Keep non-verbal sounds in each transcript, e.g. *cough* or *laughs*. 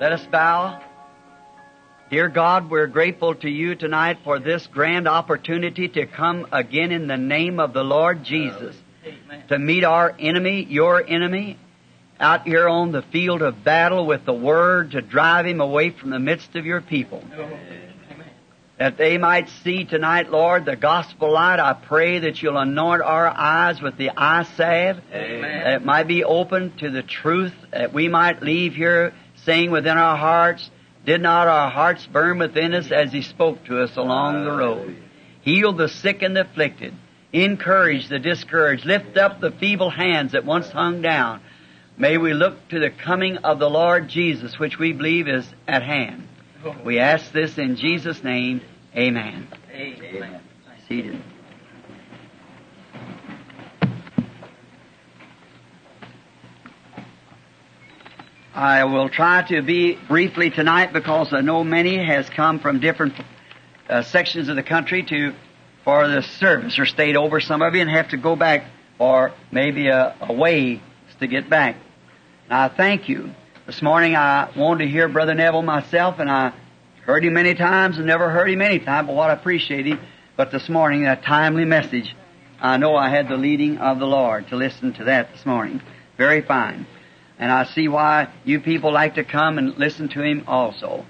Let us bow. Dear God, we're grateful to you tonight for this grand opportunity to come again in the name of the Lord Jesus. To meet our enemy, your enemy, out here on the field of battle with the Word to drive him away from the midst of your people. That they might see tonight, Lord, the gospel light. I pray that you'll anoint our eyes with the eye salve. Amen. That it might be open to the truth, that we might leave here saying within our hearts, did not our hearts burn within us as He spoke to us along the road? Heal the sick and the afflicted. Encourage the discouraged. Lift up the feeble hands that once hung down. May we look to the coming of the Lord Jesus, which we believe is at hand. We ask this in Jesus' name. Amen. Amen. Seated. I will try to be briefly tonight because I know many has come from different uh, sections of the country to for the service or stayed over some of you and have to go back or maybe a, a way to get back. Now I thank you. This morning I wanted to hear Brother Neville myself and I heard him many times and never heard him any time, but what I appreciate him. But this morning, a timely message, I know I had the leading of the Lord to listen to that this morning. Very fine. And I see why you people like to come and listen to him also.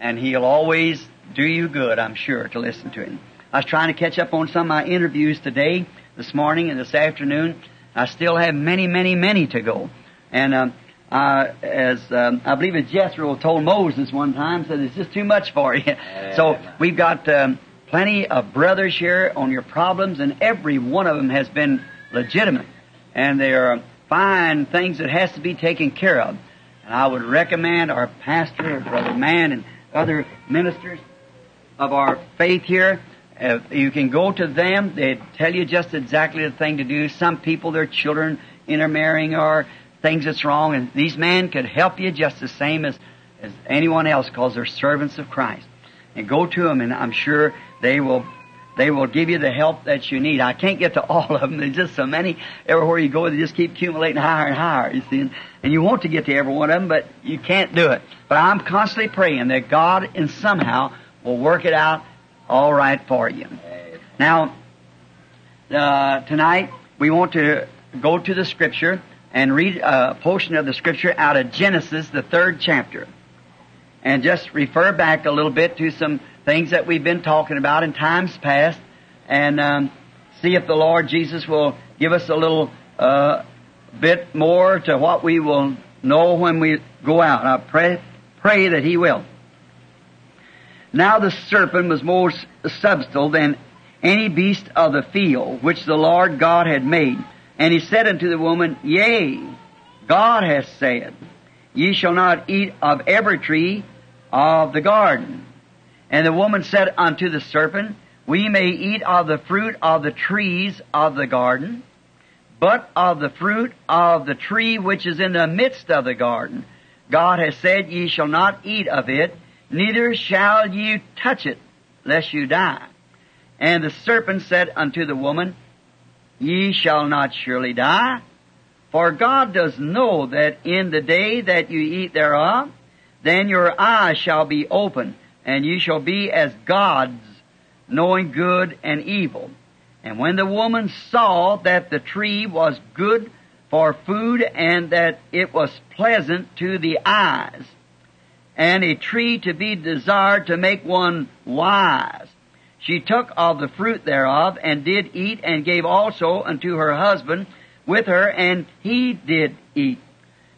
And he'll always do you good, I'm sure, to listen to him. I was trying to catch up on some of my interviews today, this morning and this afternoon. I still have many, many, many to go. And um, uh, as um, I believe as Jethro told Moses one time, said it's just too much for you. *laughs* so we've got um, plenty of brothers here on your problems, and every one of them has been legitimate, and they are fine things that has to be taken care of. And I would recommend our pastor, or Brother Man, and other ministers of our faith here. Uh, you can go to them. They tell you just exactly the thing to do. Some people, their children intermarrying or things that's wrong, and these men could help you just the same as, as anyone else because they're servants of Christ. And go to them, and I'm sure they will they will give you the help that you need. I can't get to all of them. There's just so many. Everywhere you go, they just keep accumulating higher and higher, you see. And, you want to get to every one of them, but you can't do it. But I'm constantly praying that God, in somehow, will work it out all right for you. Now, uh, tonight, we want to go to the Scripture and read a portion of the Scripture out of Genesis, the third chapter. And just refer back a little bit to some things that we've been talking about in times past and um, see if the Lord Jesus will give us a little uh, bit more to what we will know when we go out. I pray, pray that He will. Now the serpent was more subtle than any beast of the field which the Lord God had made. And he said unto the woman, Yea, God hath said, Ye shall not eat of every tree of the garden. And the woman said unto the serpent, We may eat of the fruit of the trees of the garden, but of the fruit of the tree which is in the midst of the garden, God has said, Ye shall not eat of it, neither shall ye touch it, lest you die. And the serpent said unto the woman, Ye shall not surely die, for God does know that in the day that you eat thereof, then your eyes shall be open, and ye shall be as gods, knowing good and evil. And when the woman saw that the tree was good for food and that it was pleasant to the eyes, and a tree to be desired to make one wise, she took of the fruit thereof and did eat and gave also unto her husband with her and he did eat.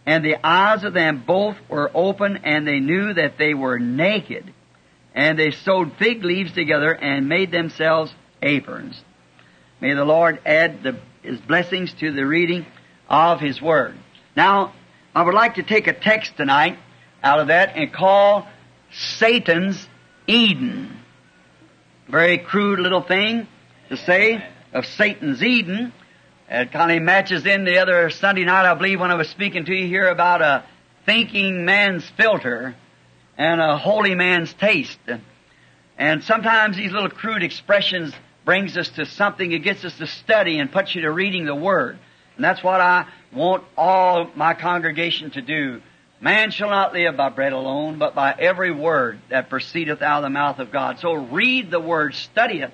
And the eyes of them both were open and they knew that they were naked. And they sewed fig leaves together and made themselves aprons. May the Lord add the, His blessings to the reading of His Word. Now, I would like to take a text tonight out of that and call Satan's Eden. Very crude little thing to say of Satan's Eden. It kind of matches in the other Sunday night, I believe, when I was speaking to you here about a thinking man's filter and a holy man's taste. And sometimes these little crude expressions brings us to something that gets us to study and puts you to reading the Word. And that's what I want all my congregation to do. Man shall not live by bread alone, but by every word that proceedeth out of the mouth of God. So read the word, study it,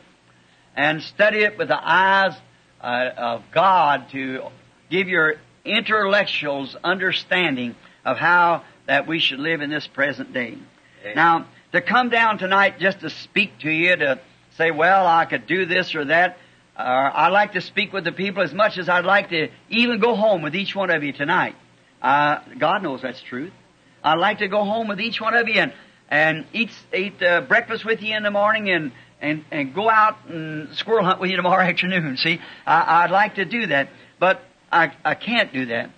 and study it with the eyes uh, of God to give your intellectuals understanding of how that we should live in this present day. Amen. Now, to come down tonight just to speak to you, to say, well, I could do this or that, uh, I like to speak with the people as much as I'd like to even go home with each one of you tonight. Uh, God knows that's truth. I'd like to go home with each one of you and, and eat, eat uh, breakfast with you in the morning and, and, and go out and squirrel hunt with you tomorrow *laughs* afternoon. See, I, I'd like to do that, but I, I can't do that.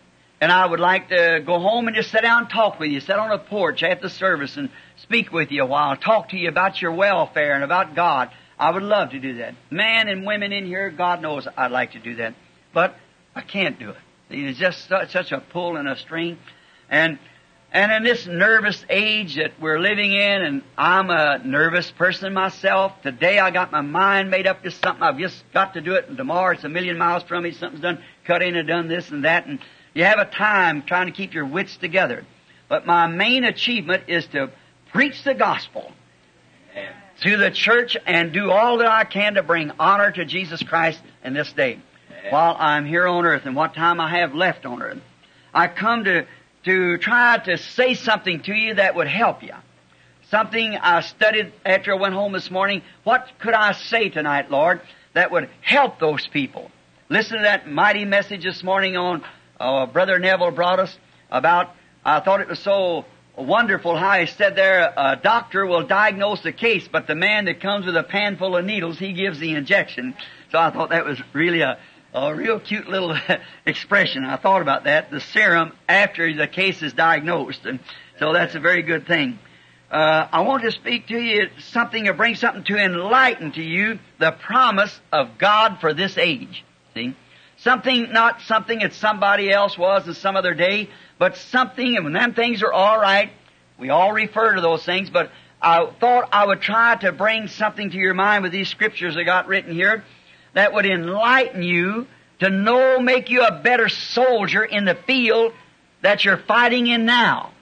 And I would like to go home and just sit down and talk with you, sit on a porch the service and speak with you a while, talk to you about your welfare and about God. I would love to do that. Men and women in here, God knows I'd like to do that. But I can't do it. It's just such, such a pull and a string. And, and in this nervous age that we're living in, and I'm a nervous person myself, today I got my mind made up to something. I've just got to do it, and tomorrow it's a million miles from me. Something's done, cut in and done this and that, and you have a time trying to keep your wits together. But my main achievement is to preach the gospel to the church and do all that I can to bring honor to Jesus Christ in this day while I'm here on earth and what time I have left on earth. I come to, to try to say something to you that would help you. Something I studied after I went home this morning. What could I say tonight, Lord, that would help those people? Listen to that mighty message this morning on uh, Brother Neville brought us about, I thought it was so wonderful how he said there, a doctor will diagnose the case, but the man that comes with a pan full of needles, he gives the injection. So I thought that was really a, a real cute little *laughs* expression. I thought about that, the serum after the case is diagnosed. And so that's a very good thing. Uh, I want to speak to you something or bring something to enlighten to you the promise of God for this age. See? Something, not something that somebody else was in some other day, but something, and when them things are alright, we all refer to those things, but I thought I would try to bring something to your mind with these scriptures I got written here that would enlighten you to know, make you a better soldier in the field that you're fighting in now.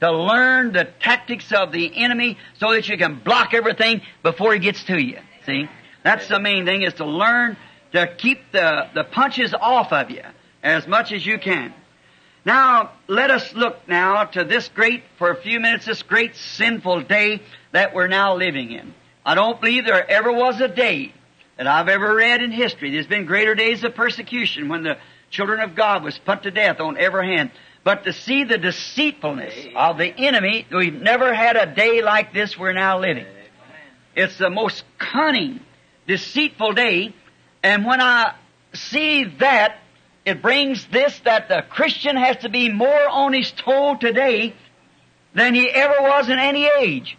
To learn the tactics of the enemy so that you can block everything before he gets to you. See? That's the main thing is to learn to keep the, the punches off of you as much as you can. Now, let us look now to this great, for a few minutes, this great sinful day that we're now living in. I don't believe there ever was a day that I've ever read in history. There's been greater days of persecution when the children of God was put to death on every hand. But to see the deceitfulness of the enemy, we've never had a day like this we're now living. It's the most cunning, deceitful day. And when I see that, it brings this that the Christian has to be more on his toe today than he ever was in any age.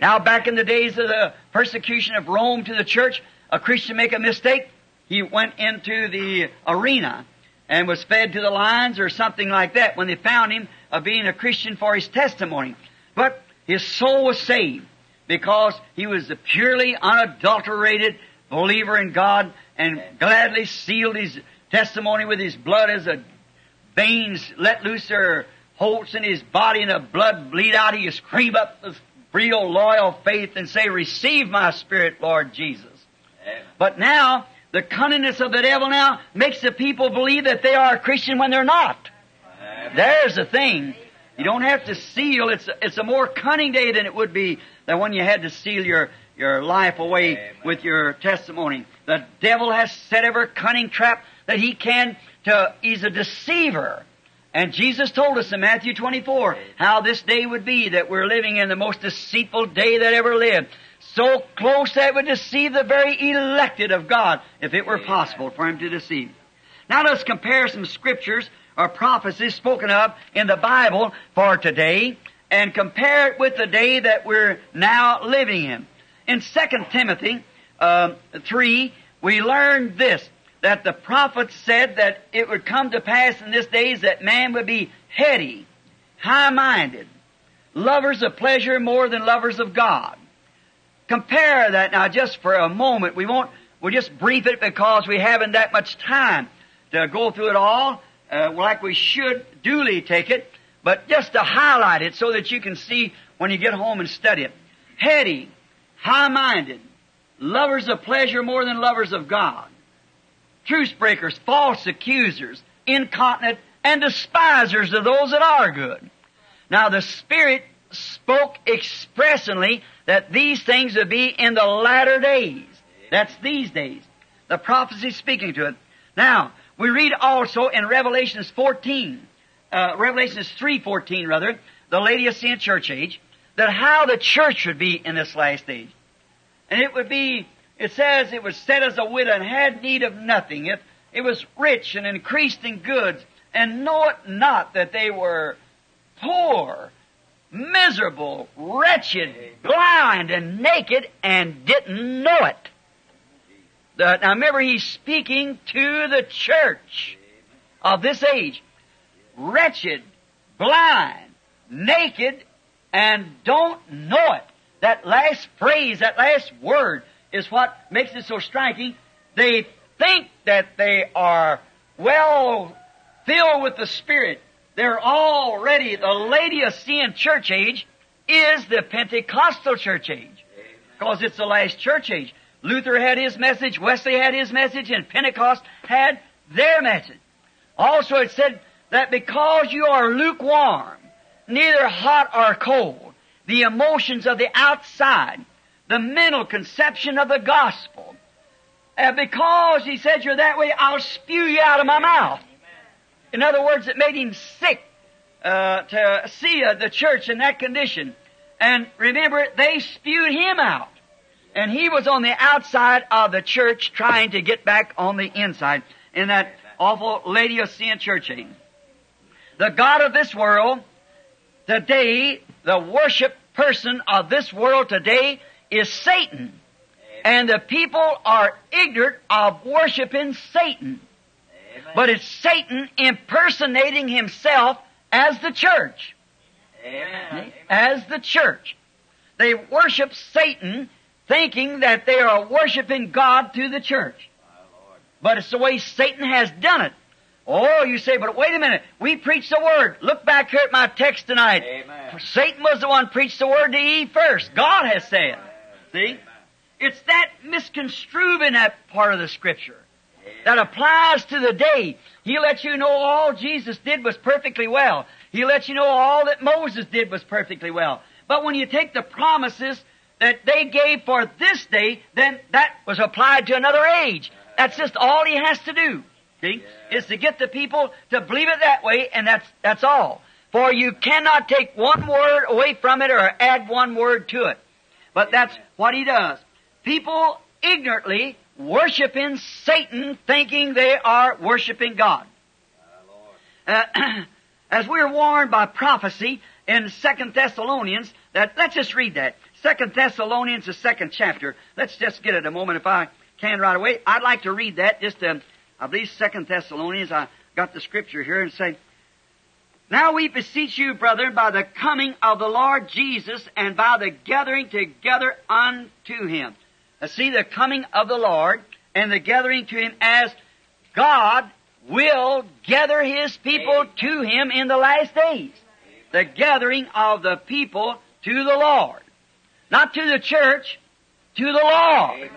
Now, back in the days of the persecution of Rome to the church, a Christian make a mistake, he went into the arena and was fed to the lions or something like that when they found him of being a Christian for his testimony. But his soul was saved because he was a purely unadulterated believer in God and gladly sealed his testimony with his blood as the veins let loose their holds in his body and the blood bleed out. He scream up the real loyal faith and say, receive my spirit, Lord Jesus. But now, the cunningness of the devil now makes the people believe that they are a Christian when they're not. There's the thing. You don't have to seal. It's a, it's a more cunning day than it would be than when you had to seal your, your life away with your testimony. The devil has set every cunning trap that he can to, he's a deceiver. And Jesus told us in Matthew 24 how this day would be that we're living in the most deceitful day that ever lived. So close that would deceive the very elected of God if it were possible for him to deceive. Now let's compare some scriptures or prophecies spoken of in the Bible for today and compare it with the day that we're now living in. In 2 Timothy uh, 3, we learn this, that the prophet said that it would come to pass in this days that man would be heady, high-minded, lovers of pleasure more than lovers of God. Compare that now just for a moment. We won't, we'll just brief it because we haven't that much time to go through it all, uh, like we should duly take it. but just to highlight it so that you can see when you get home and study it. Heady, high-minded, lovers of pleasure more than lovers of God, truce breakers, false accusers, incontinent, and despisers of those that are good. Now the Spirit spoke expressly that these things would be in the latter days. That's these days. The prophecy speaking to it. Now, we read also in Revelations 14, uh, Revelations 3.14 rather, the lady of Laodicean church age, that how the church would be in this last age. And it would be, it says it was set as a widow and had need of nothing. It, it was rich and increased in goods and know it not that they were poor, miserable, wretched, blind, and naked and didn't know it. Now remember, he's speaking to the church of this age. Wretched, blind, naked, and don't know it. That last phrase, that last word is what makes it so striking. They think that they are well filled with the Spirit. They're already, the Laodicean church age is the Pentecostal church age. Because it's the last church age. Luther had his message, Wesley had his message, and Pentecost had their message. Also it said that because you are lukewarm, neither hot or cold, the emotions of the outside, the mental conception of the gospel, and because he said you're that way, I'll spew you out of my mouth. In other words, it made him sick uh, to see uh, the church in that condition. And remember, they spewed him out. And he was on the outside of the church trying to get back on the inside in that awful lady Laodicean church age. The God of this world today, the worship person of this world today is Satan. And the people are ignorant of worshiping Satan. But it's Satan impersonating himself as the church. Amen. As the church. They worship Satan thinking that they are worshiping God through the church. But it's the way Satan has done it. Oh, you say, but wait a minute. We preach the Word. Look back here at my text tonight. Amen. Satan was the one preached the Word to Eve first. God has said. See? It's that misconstrued in that part of the Scripture that applies to the day. He lets you know all Jesus did was perfectly well. He lets you know all that Moses did was perfectly well. But when you take the promises that they gave for this day, then that was applied to another age. That's just all he has to do. See? Is to get the people to believe it that way, and that's, that's all. For you cannot take one word away from it or add one word to it. But that's what he does. People ignorantly worshiping Satan thinking they are worshiping God. Uh, *clears throat* as we're warned by prophecy in Second Thessalonians, that let's just read that. Second Thessalonians, the second chapter. Let's just get it a moment if I can right away. I'd like to read that just um, I these Second Thessalonians. I got the scripture here and say, Now we beseech you, brethren, by the coming of the Lord Jesus and by the gathering together unto him. Now see the coming of the Lord and the gathering to him as God will gather his people to him in the last days. The gathering of the people to the Lord. Not to the church, to the Lord. Amen.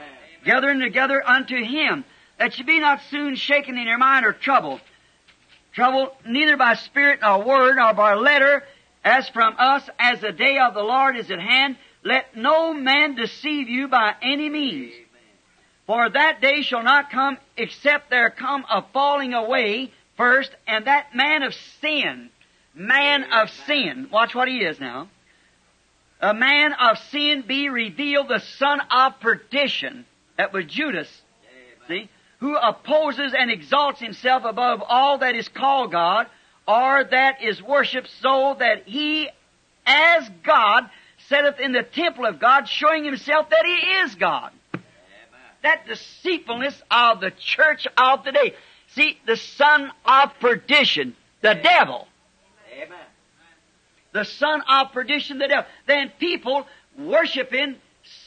Gathering together unto him, that ye be not soon shaken in your mind or troubled. Troubled neither by spirit nor word nor by letter, as from us, as the day of the Lord is at hand. Let no man deceive you by any means. For that day shall not come except there come a falling away first, and that man of sin, man of sin, watch what he is now. A man of sin be revealed, the son of perdition. That was Judas. See? Who opposes and exalts himself above all that is called God, or that is worshipped, so that he, as God, sitteth in the temple of God, showing himself that he is God. That deceitfulness of the church of today. See, the son of perdition, the devil, Amen. the son of perdition, the devil. Then people worshiping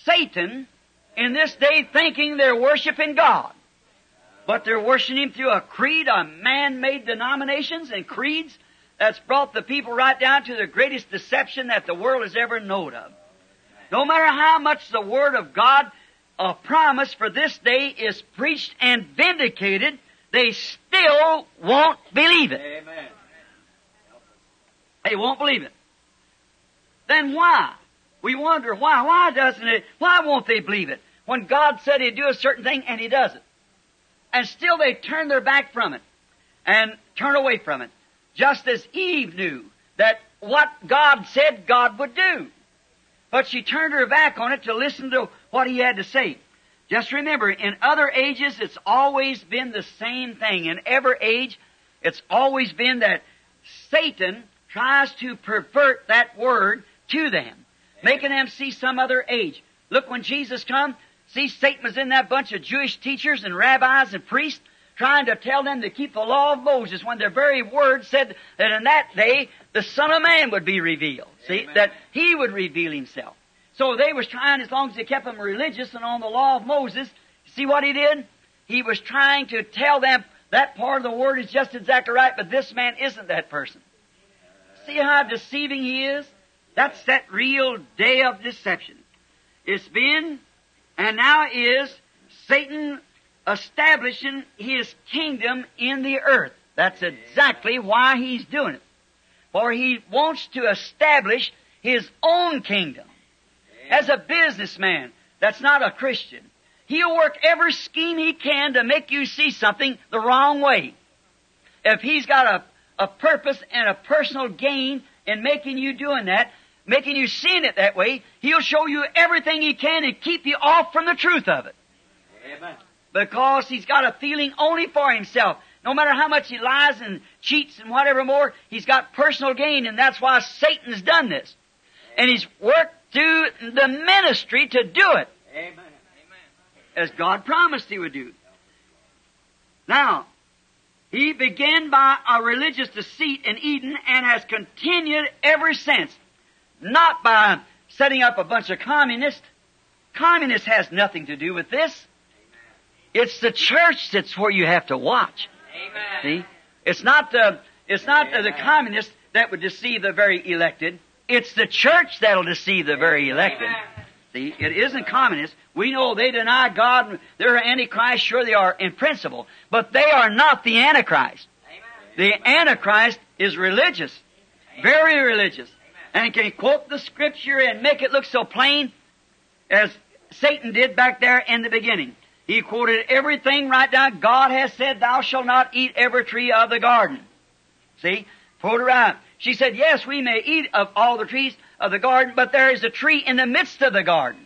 Satan in this day thinking they're worshiping God. But they're worshiping Him through a creed, a man-made denominations and creeds that's brought the people right down to the greatest deception that the world has ever known of. No matter how much the Word of God, a promise for this day is preached and vindicated, they still won't believe it. Amen. They won't believe it. Then why? We wonder why. Why doesn't it? Why won't they believe it? When God said He'd do a certain thing and He does it. And still they turn their back from it and turn away from it. Just as Eve knew that what God said God would do. But she turned her back on it to listen to what He had to say. Just remember, in other ages, it's always been the same thing. In every age, it's always been that Satan tries to pervert that word to them, making them see some other age. Look, when Jesus come, see Satan was in that bunch of Jewish teachers and rabbis and priests trying to tell them to keep the law of Moses when their very word said that in that day the Son of Man would be revealed. See, Amen. that He would reveal Himself. So they was trying, as long as they kept them religious and on the law of Moses, see what He did? He was trying to tell them that part of the word is just exactly right, but this man isn't that person. See how deceiving he is? That's that real day of deception. It's been and now is Satan establishing his kingdom in the earth. That's exactly why he's doing it. For he wants to establish his own kingdom. As a businessman that's not a Christian, he'll work every scheme he can to make you see something the wrong way. If he's got a, a purpose and a personal gain in making you doing that, making you seeing it that way, he'll show you everything he can and keep you off from the truth of it. Amen. Because he's got a feeling only for himself. No matter how much he lies and cheats and whatever more, he's got personal gain and that's why Satan's done this. And he's worked through the ministry to do it Amen. as God promised he would do. Now, he began by a religious deceit in Eden and has continued ever since. Not by setting up a bunch of communists. Communists has nothing to do with this. It's the church that's where you have to watch. Amen. See? It's not the, it's not the, the communists that would deceive the very elected. It's the church that'll deceive the very elected. Amen. See, it isn't communists. We know they deny God. They're Antichrist. Sure, they are in principle. But they are not the Antichrist. The Antichrist is religious. Very religious. And can quote the scripture and make it look so plain as Satan did back there in the beginning. He quoted everything right down. God has said, thou shalt not eat every tree of the garden. See? Quote her out. She said, yes, we may eat of all the trees of the garden, but there is a tree in the midst of the garden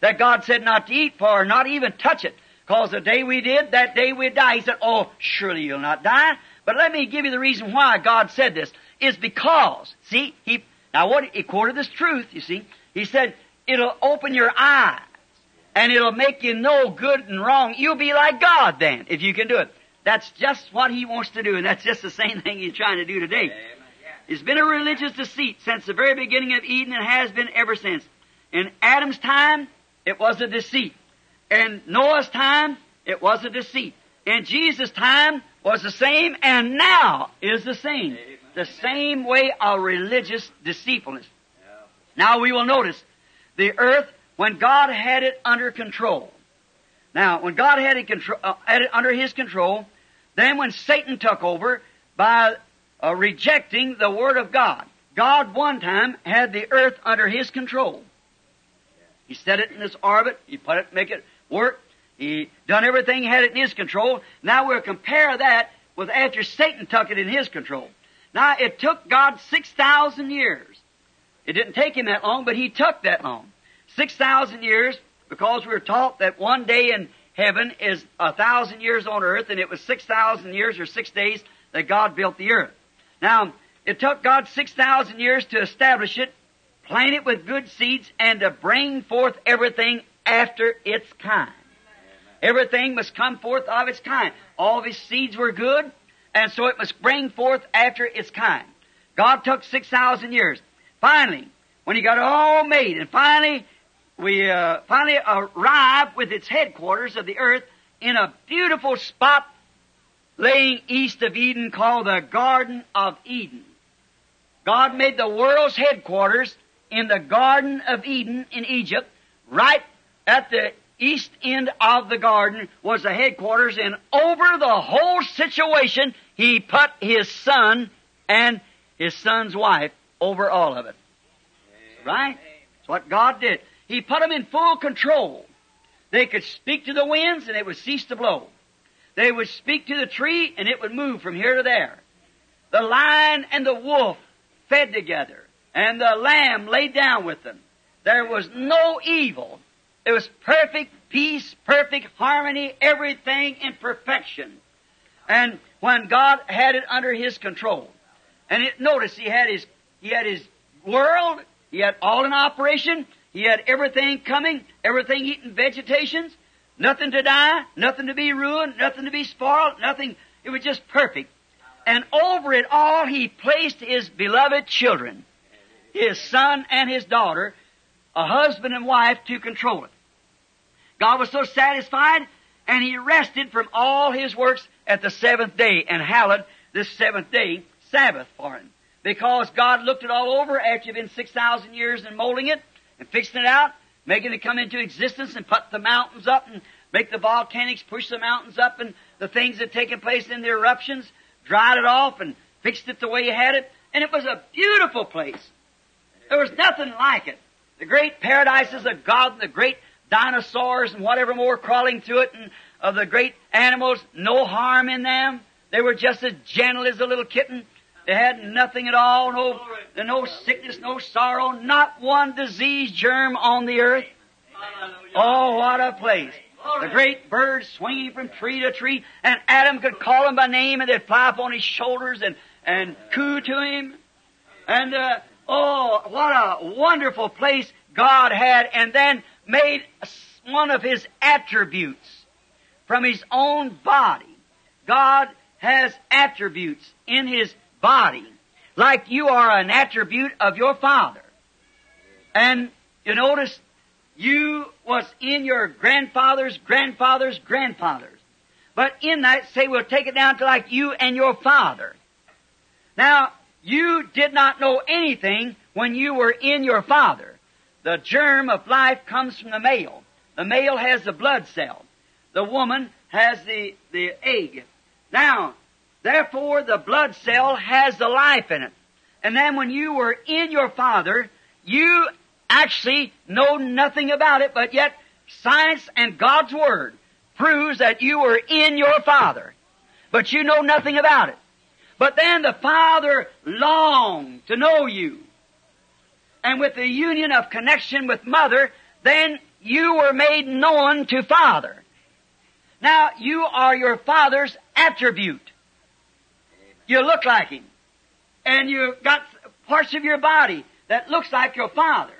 that God said not to eat for, not even touch it. Cause the day we did, that day we die. He said, oh, surely you'll not die. But let me give you the reason why God said this. Is because, see, he, now what, he quoted this truth, you see. He said, it'll open your eyes and it'll make you know good and wrong. You'll be like God then, if you can do it. That's just what He wants to do, and that's just the same *laughs* thing He's trying to do today. It's been a religious deceit since the very beginning of Eden and has been ever since. In Adam's time, it was a deceit. In Noah's time, it was a deceit. In Jesus' time was the same and now is the same. The same way of religious deceitfulness. Now we will notice the earth when God had it under control. Now, when God had it, uh, had it under His control, then when Satan took over by uh, rejecting the Word of God, God one time had the earth under His control. He set it in its orbit. He put it, make it work. He done everything, had it in His control. Now we'll compare that with after Satan took it in His control. Now it took God 6,000 years. It didn't take Him that long, but He took that long. 6,000 years because we were taught that one day in heaven is a thousand years on earth and it was 6,000 years or six days that God built the earth. Now, it took God 6,000 years to establish it, plant it with good seeds, and to bring forth everything after its kind. Everything must come forth of its kind. All of his seeds were good, and so it must bring forth after its kind. God took 6,000 years. Finally, when he got all made, and finally, we uh, finally arrived with its headquarters of the earth in a beautiful spot laying east of Eden called the Garden of Eden. God made the world's headquarters in the Garden of Eden in Egypt, right at the east end of the garden was the headquarters, and over the whole situation, He put His Son and His Son's wife over all of it. Right? That's what God did. He put them in full control. They could speak to the winds and it would cease to blow. They would speak to the tree and it would move from here to there. The lion and the wolf fed together and the lamb lay down with them. There was no evil. It was perfect peace, perfect harmony, everything in perfection. And when God had it under His control, and it, notice He had His, He had His world, He had all in operation, He had everything coming, everything eating vegetations, nothing to die, nothing to be ruined, nothing to be spoiled, nothing, it was just perfect. And over it all, He placed His beloved children, His son and His daughter, a husband and wife to control it. God was so satisfied, and He rested from all His works at the seventh day, and hallowed this seventh day Sabbath for Him. Because God looked it all over after you've been 6,000 years in molding it, and fixing it out, making it come into existence, and put the mountains up, and make the volcanics push the mountains up, and the things that taken place in the eruptions, dried it off, and fixed it the way you had it, and it was a beautiful place. There was nothing like it. The great paradises of God, and the great dinosaurs and whatever more crawling through it, and of the great animals, no harm in them. They were just as gentle as a little kitten. They had nothing at all, no, no sickness, no sorrow, not one disease germ on the earth. Oh, what a place. The great birds swinging from tree to tree, and Adam could call them by name, and they'd fly up on his shoulders and, and coo to him. And, uh, oh, what a wonderful place God had, and then made one of His attributes from His own body. God has attributes in His body, like you are an attribute of your Father. And you notice you was in your grandfather's grandfather's grandfathers. But in that, say we'll take it down to like you and your father. Now, you did not know anything when you were in your father. The germ of life comes from the male. The male has the blood cell. The woman has the, the egg. Now, therefore the blood cell has the life in it. And then when you were in your father, you actually know nothing about it, but yet science and God's Word proves that you were in your father. But you know nothing about it. But then the father longed to know you. And with the union of connection with mother, then you were made known to father. Now, you are your father's attribute. You look like him. And you've got parts of your body that looks like your father.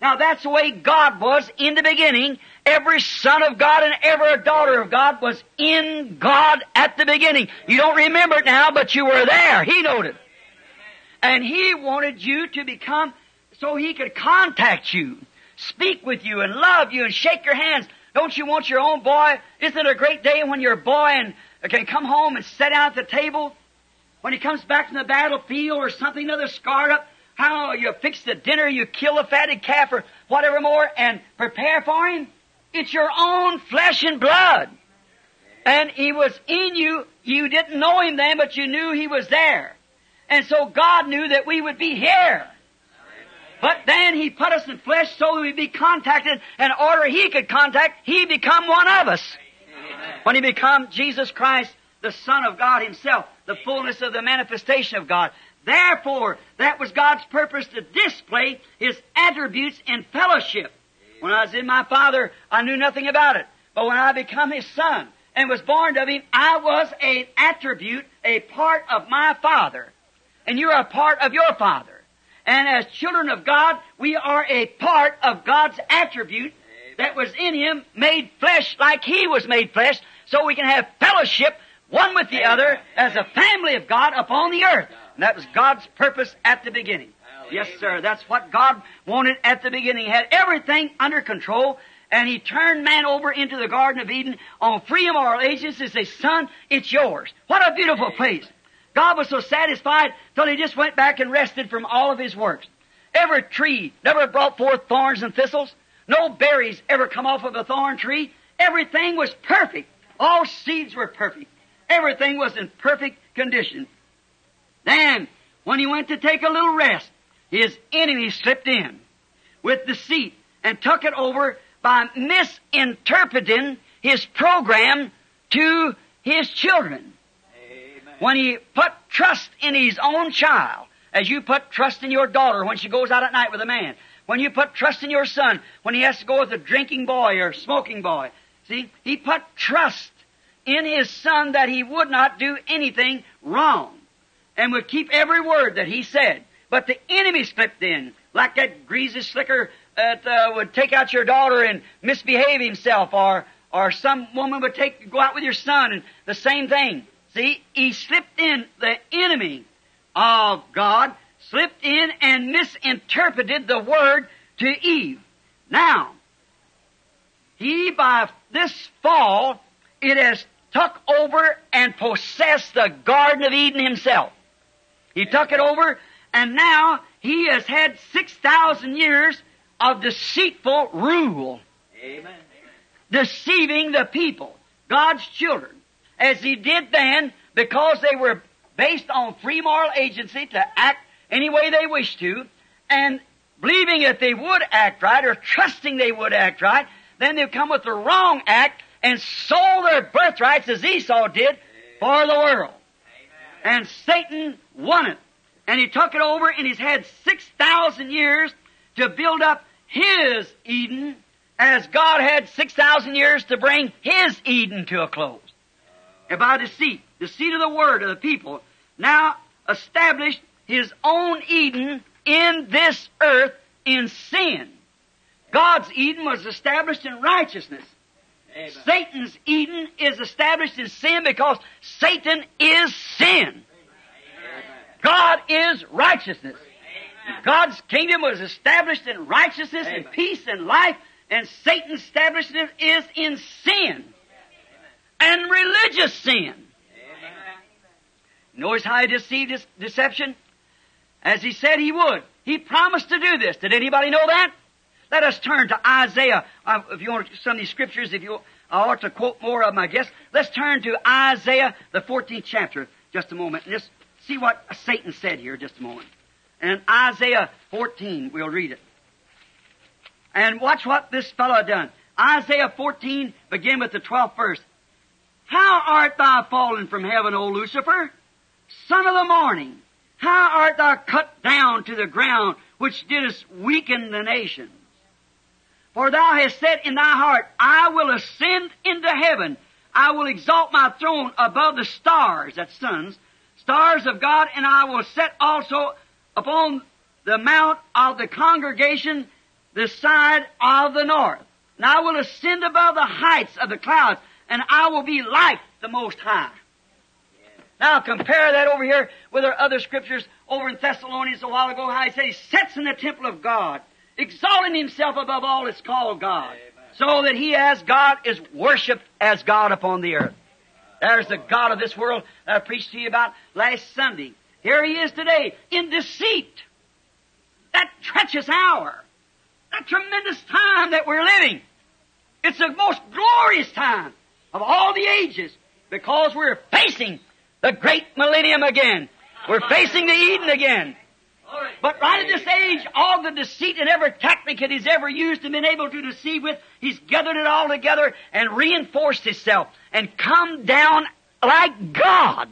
Now that's the way God was in the beginning. Every son of God and every daughter of God was in God at the beginning. You don't remember it now, but you were there. He knowed it. And He wanted you to become so He could contact you, speak with you and love you and shake your hands. Don't you want your own boy? Isn't it a great day when your boy and uh, can come home and sit down at the table? When he comes back from the battlefield or something, another scarred up, how you fix the dinner, you kill a fatted calf or whatever more and prepare for him. It's your own flesh and blood. And he was in you. You didn't know him then, but you knew he was there. And so God knew that we would be here. But then he put us in flesh so we'd be contacted, in order he could contact, he become one of us. When he become Jesus Christ, the Son of God himself, the fullness of the manifestation of God. Therefore, that was God's purpose to display His attributes in fellowship. When I was in my Father, I knew nothing about it. But when I become His Son and was born of Him, I was an attribute, a part of my Father. And you're a part of your Father. And as children of God, we are a part of God's attribute that was in Him, made flesh like He was made flesh, so we can have fellowship one with the other as a family of God upon the earth. And that was God's purpose at the beginning. Yes, sir. That's what God wanted at the beginning. He had everything under control, and He turned man over into the Garden of Eden on free moral agents and said, Son, it's yours. What a beautiful place. God was so satisfied till he just went back and rested from all of his works. Every tree never brought forth thorns and thistles. No berries ever come off of a thorn tree. Everything was perfect. All seeds were perfect. Everything was in perfect condition. Then, when he went to take a little rest, his enemy slipped in with deceit and took it over by misinterpreting his program to his children. When he put trust in his own child, as you put trust in your daughter when she goes out at night with a man, when you put trust in your son when he has to go with a drinking boy or smoking boy, see, he put trust in his son that he would not do anything wrong and would keep every word that he said. But the enemy slipped in, like that greasy slicker that uh, would take out your daughter and misbehave himself, or or some woman would take go out with your son and the same thing. See, he slipped in. The enemy of God slipped in and misinterpreted the word to Eve. Now, he by this fall, it has took over and possessed the Garden of Eden himself. He took it over, and now he has had 6,000 years of deceitful rule, Amen. deceiving the people, God's children, as he did then because they were based on free moral agency to act any way they wished to, and believing that they would act right or trusting they would act right, then they've come with the wrong act and sold their birthrights as Esau did for the world. And Satan won it. And he took it over and he's had 6,000 years to build up his Eden as God had 6,000 years to bring his Eden to a close. And by deceit, deceit of the word of the people, now established his own Eden in this earth in sin. God's Eden was established in righteousness. Amen. Satan's Eden is established in sin because Satan is sin. God is righteousness. God's kingdom was established in righteousness and peace and life, and Satan's establishment is in sin and religious sin. Amen. Notice how he deceived his deception? As he said he would. He promised to do this. Did anybody know that? Let us turn to Isaiah. Uh, if you want some of these scriptures, if you, I ought to quote more of them, I guess. Let's turn to Isaiah, the 14th chapter, just a moment, and just see what Satan said here, just a moment. And Isaiah 14, we'll read it. And watch what this fellow done. Isaiah 14, begin with the 12th verse. How art thou fallen from heaven, O Lucifer, son of the morning? How art thou cut down to the ground, which didst weaken the nations? For thou hast said in thy heart, I will ascend into heaven. I will exalt my throne above the stars, that's suns, stars of God, and I will set also upon the mount of the congregation the side of the north. And I will ascend above the heights of the clouds, and I will be like the Most High. Now compare that over here with our other scriptures over in Thessalonians a while ago, how he says he sits in the temple of God, exalting himself above all that's called God, so that he as God is worshipped as God upon the earth. There's the God of this world that I preached to you about last Sunday. Here he is today in deceit. That treacherous hour. That tremendous time that we're living. It's the most glorious time of all the ages because we're facing the great millennium again. We're facing the Eden again. But right at this age, all the deceit and every technique that he's ever used and been able to deceive with, he's gathered it all together and reinforced himself and come down like God.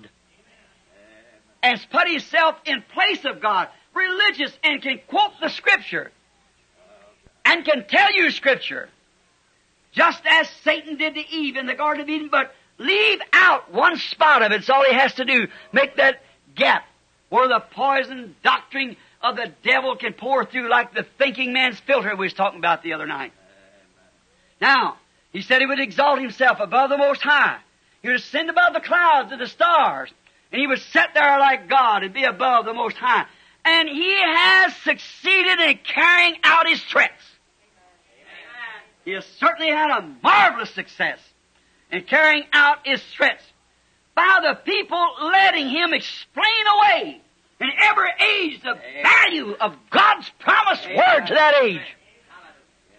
And put himself in place of God, religious, and can quote the scripture. And can tell you scripture. Just as Satan did to Eve in the Garden of Eden, but leave out one spot of it. It's all he has to do. Make that gap where the poison doctrine of the devil can pour through like the thinking man's filter we was talking about the other night. Now, he said he would exalt himself above the Most High. He would ascend above the clouds of the stars. And he would sit there like God and be above the Most High. And he has succeeded in carrying out his threats. He has certainly had a marvelous success in carrying out his threats by the people letting him explain away in every age the value of God's promised word to that age.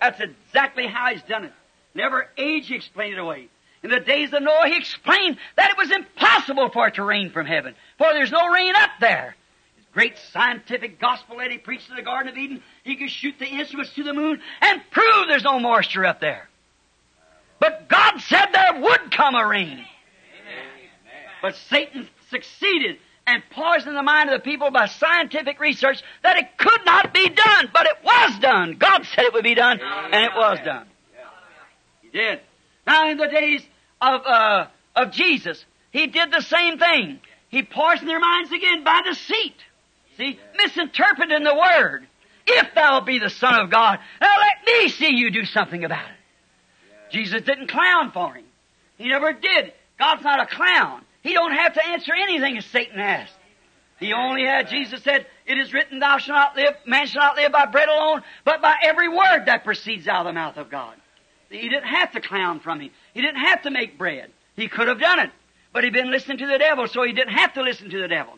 That's exactly how he's done it. In every age he explained it away. In the days of Noah he explained that it was impossible for it to rain from heaven, for there's no rain up there. His great scientific gospel that he preached in the Garden of Eden, he could shoot the instruments to the moon and prove there's no moisture up there. But God said there would come a rain. But Satan succeeded and poisoned the mind of the people by scientific research that it could not be done, but it was done. God said it would be done, and it was done. He did. Now, in the days of uh, of Jesus, he did the same thing. He poisoned their minds again by deceit. See, misinterpreting the word. If thou be the Son of God, now let me see you do something about it. Jesus didn't clown for him. He never did. God's not a clown. He don't have to answer anything as Satan asked. He only had, Jesus said, it is written, thou shalt not live, man shall not live by bread alone, but by every word that proceeds out of the mouth of God. He didn't have to clown from him. He didn't have to make bread. He could have done it. But he'd been listening to the devil, so he didn't have to listen to the devil.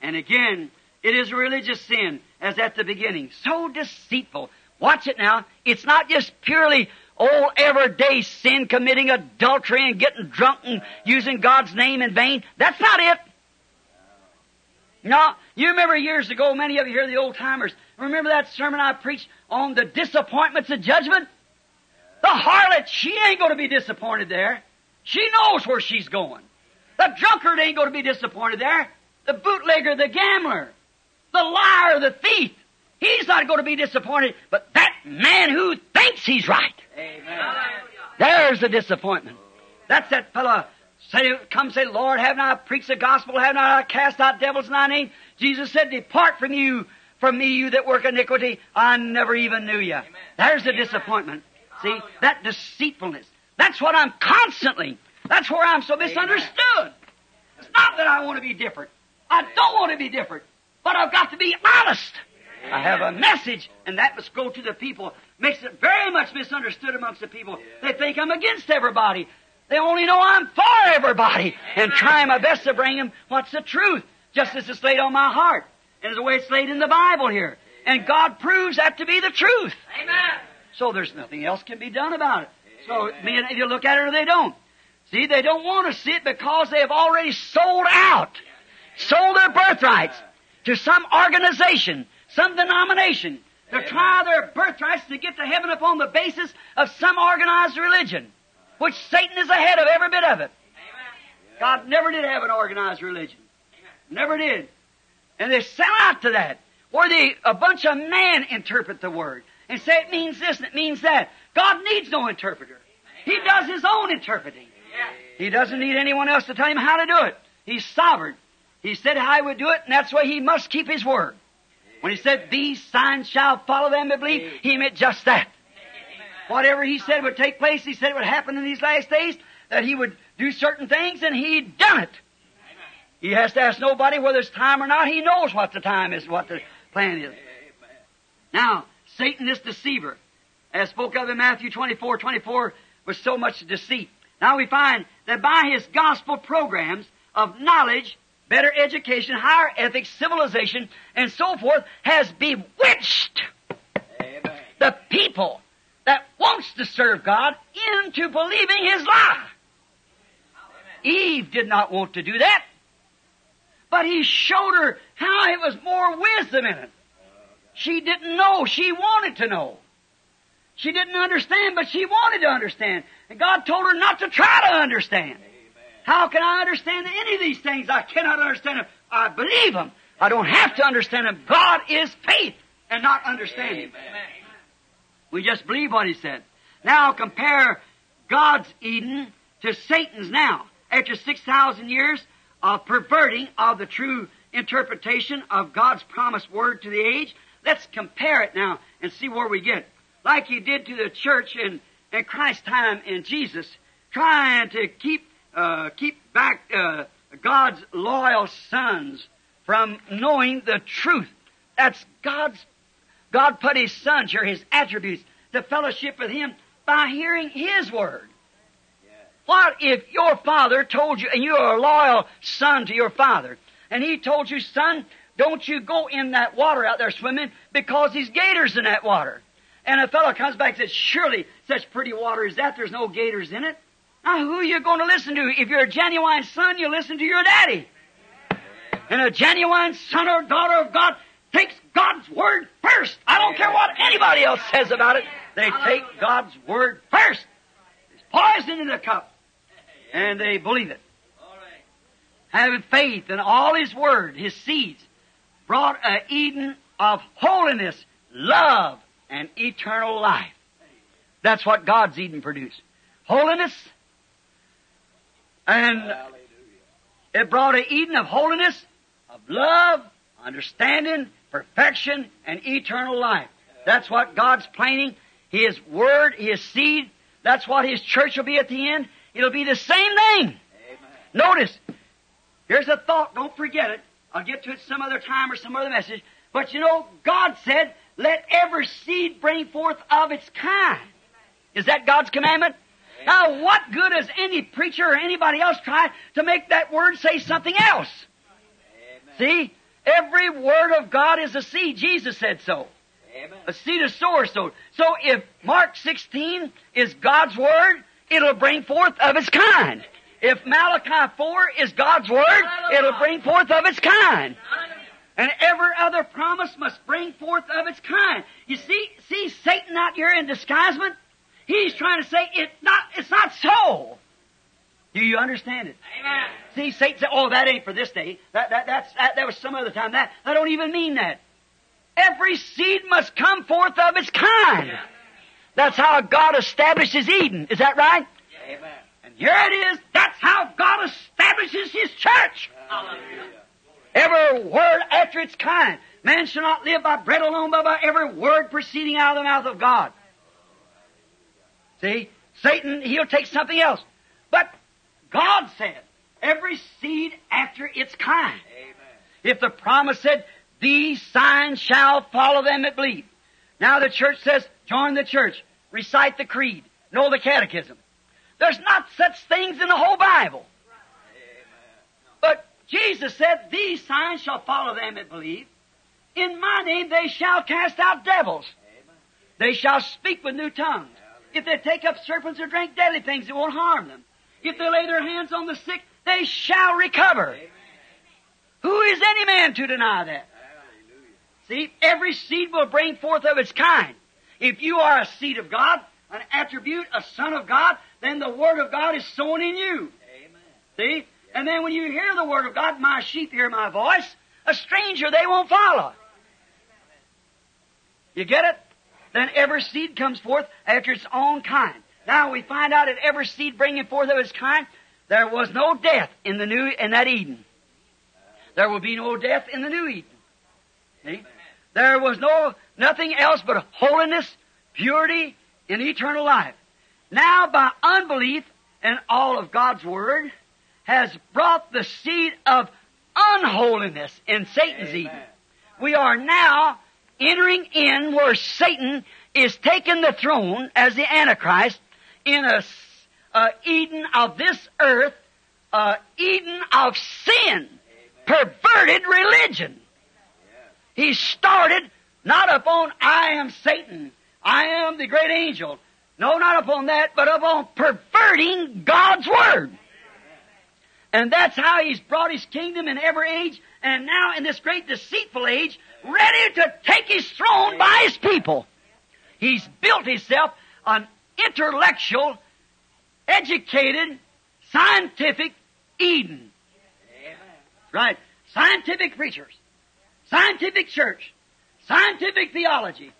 And again, it is religious sin, as at the beginning. So deceitful. Watch it now. It's not just purely old everyday sin, committing adultery and getting drunk and using God's name in vain. That's not it. No, you remember years ago, many of you here, the old timers, remember that sermon I preached on the disappointments of judgment? The harlot, she ain't going to be disappointed there. She knows where she's going. The drunkard ain't going to be disappointed there. The bootlegger, the gambler, the liar, the thief, he's not going to be disappointed. But that man who thinks he's right, Amen. there's the disappointment. That's that fellow say, come say, Lord, have not I preached the gospel, have not I cast out devils in thy name? Jesus said, depart from you, from me, you that work iniquity. I never even knew you. There's the disappointment. See, that deceitfulness. That's what I'm constantly. That's where I'm so misunderstood. It's not that I want to be different. I don't want to be different. But I've got to be honest. I have a message, and that must go to the people. Makes it very much misunderstood amongst the people. They think I'm against everybody. They only know I'm for everybody. And trying my best to bring them what's the truth. Just as it's laid on my heart. And the way it's laid in the Bible here. And God proves that to be the truth. Amen. So there's nothing else can be done about it. So men either look at it or they don't. See, they don't want to see it because they have already sold out, sold their birthrights to some organization, some denomination, to try their birthrights to get to heaven upon the basis of some organized religion, which Satan is ahead of every bit of it. God never did have an organized religion. Never did. And they sell out to that, where they, a bunch of men interpret the word and say it means this and it means that. God needs no interpreter. He does His own interpreting. He doesn't need anyone else to tell him how to do it. He's sovereign. He said how he would do it, and that's why he must keep his word. When he said, These signs shall follow them that believe, he meant just that. Whatever he said would take place, he said it would happen in these last days, that he would do certain things, and he'd done it. He has to ask nobody whether it's time or not. He knows what the time is, what the plan is. Now, Satan, this deceiver, as spoke of in Matthew 24, 24, was so much deceit. Now we find that by his gospel programs of knowledge, better education, higher ethics, civilization, and so forth, has bewitched Amen. the people that wants to serve God into believing his lie. Eve did not want to do that. But he showed her how it was more wisdom in it. She didn't know. She wanted to know. She didn't understand, but she wanted to understand. And God told her not to try to understand. How can I understand any of these things? I cannot understand them. I believe them. I don't have to understand them. God is faith and not understanding. We just believe what He said. Now compare God's Eden to Satan's now. After 6,000 years of perverting of the true interpretation of God's promised word to the age, let's compare it now and see where we get. Like He did to the church in, in Christ's time in Jesus, trying to keep, uh, keep back uh, God's loyal sons from knowing the truth. That's God's God put His sons here, His attributes, to fellowship with Him by hearing His Word. What if your father told you, and you are a loyal son to your father, and he told you, son, don't you go in that water out there swimming because there's gators in that water. And a fellow comes back and says, surely such pretty water as that, there's no gators in it. Now who are you going to listen to? If you're a genuine son, you listen to your daddy. And a genuine son or daughter of God takes God's word first. I don't care what anybody else says about it. They take God's word first. There's poison in the cup. And they believe it. Having faith in all His word, His seeds, brought a Eden of holiness, love, and eternal life. That's what God's Eden produced. Holiness, and it brought an Eden of holiness, of love, understanding, perfection, and eternal life. That's what God's planning. His Word, His seed, that's what His church will be at the end. It'll be the same thing. Amen. Notice, here's a thought, don't forget it. I'll get to it some other time or some other message. But you know, God said, let every seed bring forth of its kind. Is that God's commandment? Now, what good has any preacher or anybody else try to make that word say something else? See? Every word of God is a seed. Jesus said so. Amen. A seed of sower sowed. So if Mark 16 is God's word, it'll bring forth of its kind. If Malachi 4 is God's word, it'll bring forth of its kind. And every other promise must bring forth of its kind. You see, see Satan out here in disguisement? He's trying to say it not, it's not so. Do you understand it? Amen. See, Satan said, "Oh, that ain't for this day. That that that's that, that was some other time. That I don't even mean that. Every seed must come forth of its kind. That's how God establishes Eden. Is that right? Amen. And here it is. That's how God establishes His church. Hallelujah. Every word after its kind. Man shall not live by bread alone, but by every word proceeding out of the mouth of God. See? Satan, he'll take something else. But God said, every seed after its kind. Amen. If the promise said, these signs shall follow them that believe. Now the church says, join the church, recite the creed, know the catechism. There's not such things in the whole Bible. But Jesus said, these signs shall follow them that believe. In my name they shall cast out devils. They shall speak with new tongues. If they take up serpents or drink deadly things, it won't harm them. If they lay their hands on the sick, they shall recover. Who is any man to deny that? See, every seed will bring forth of its kind. If you are a seed of God, an attribute, a son of God, then the Word of God is sown in you. Amen. See? And then when you hear the Word of God, my sheep hear my voice, a stranger they won't follow. You get it? Then every seed comes forth after its own kind. Now we find out that every seed bringing forth of its kind, there was no death in the new, in that Eden. There will be no death in the new Eden. See? There was no, nothing else but holiness, purity, and eternal life. Now by unbelief and all of God's Word has brought the seed of unholiness in Satan's Amen. Eden. We are now entering in where Satan is taking the throne as the Antichrist in a, a Eden of this earth, a Eden of sin, perverted religion. He started not upon I am Satan, I am the great angel. No, not upon that, but upon perverting God's Word. And that's how he's brought his kingdom in every age, and now in this great deceitful age, ready to take his throne by his people. He's built himself an intellectual, educated, scientific Eden. Right? Scientific preachers, scientific church, scientific theology.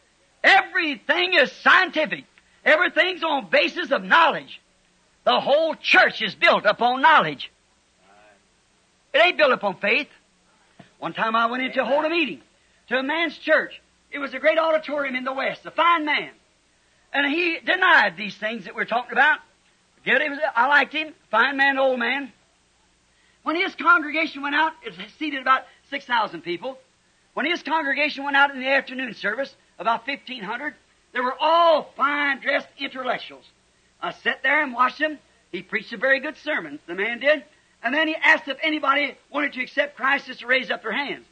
Everything is scientific. Everything's on basis of knowledge. The whole church is built upon knowledge. It ain't built upon faith. One time I went in to hold a meeting to a man's church. It was a great auditorium in the West, a fine man. And he denied these things that we're talking about. Forget it I liked him, fine man, old man. When his congregation went out, it seated about 6,000 people. When his congregation went out in the afternoon service, about 1,500, they were all fine dressed intellectuals. I sat there and watched him. He preached a very good sermon, the man did. And then he asked if anybody wanted to accept Christ just to raise up their hands.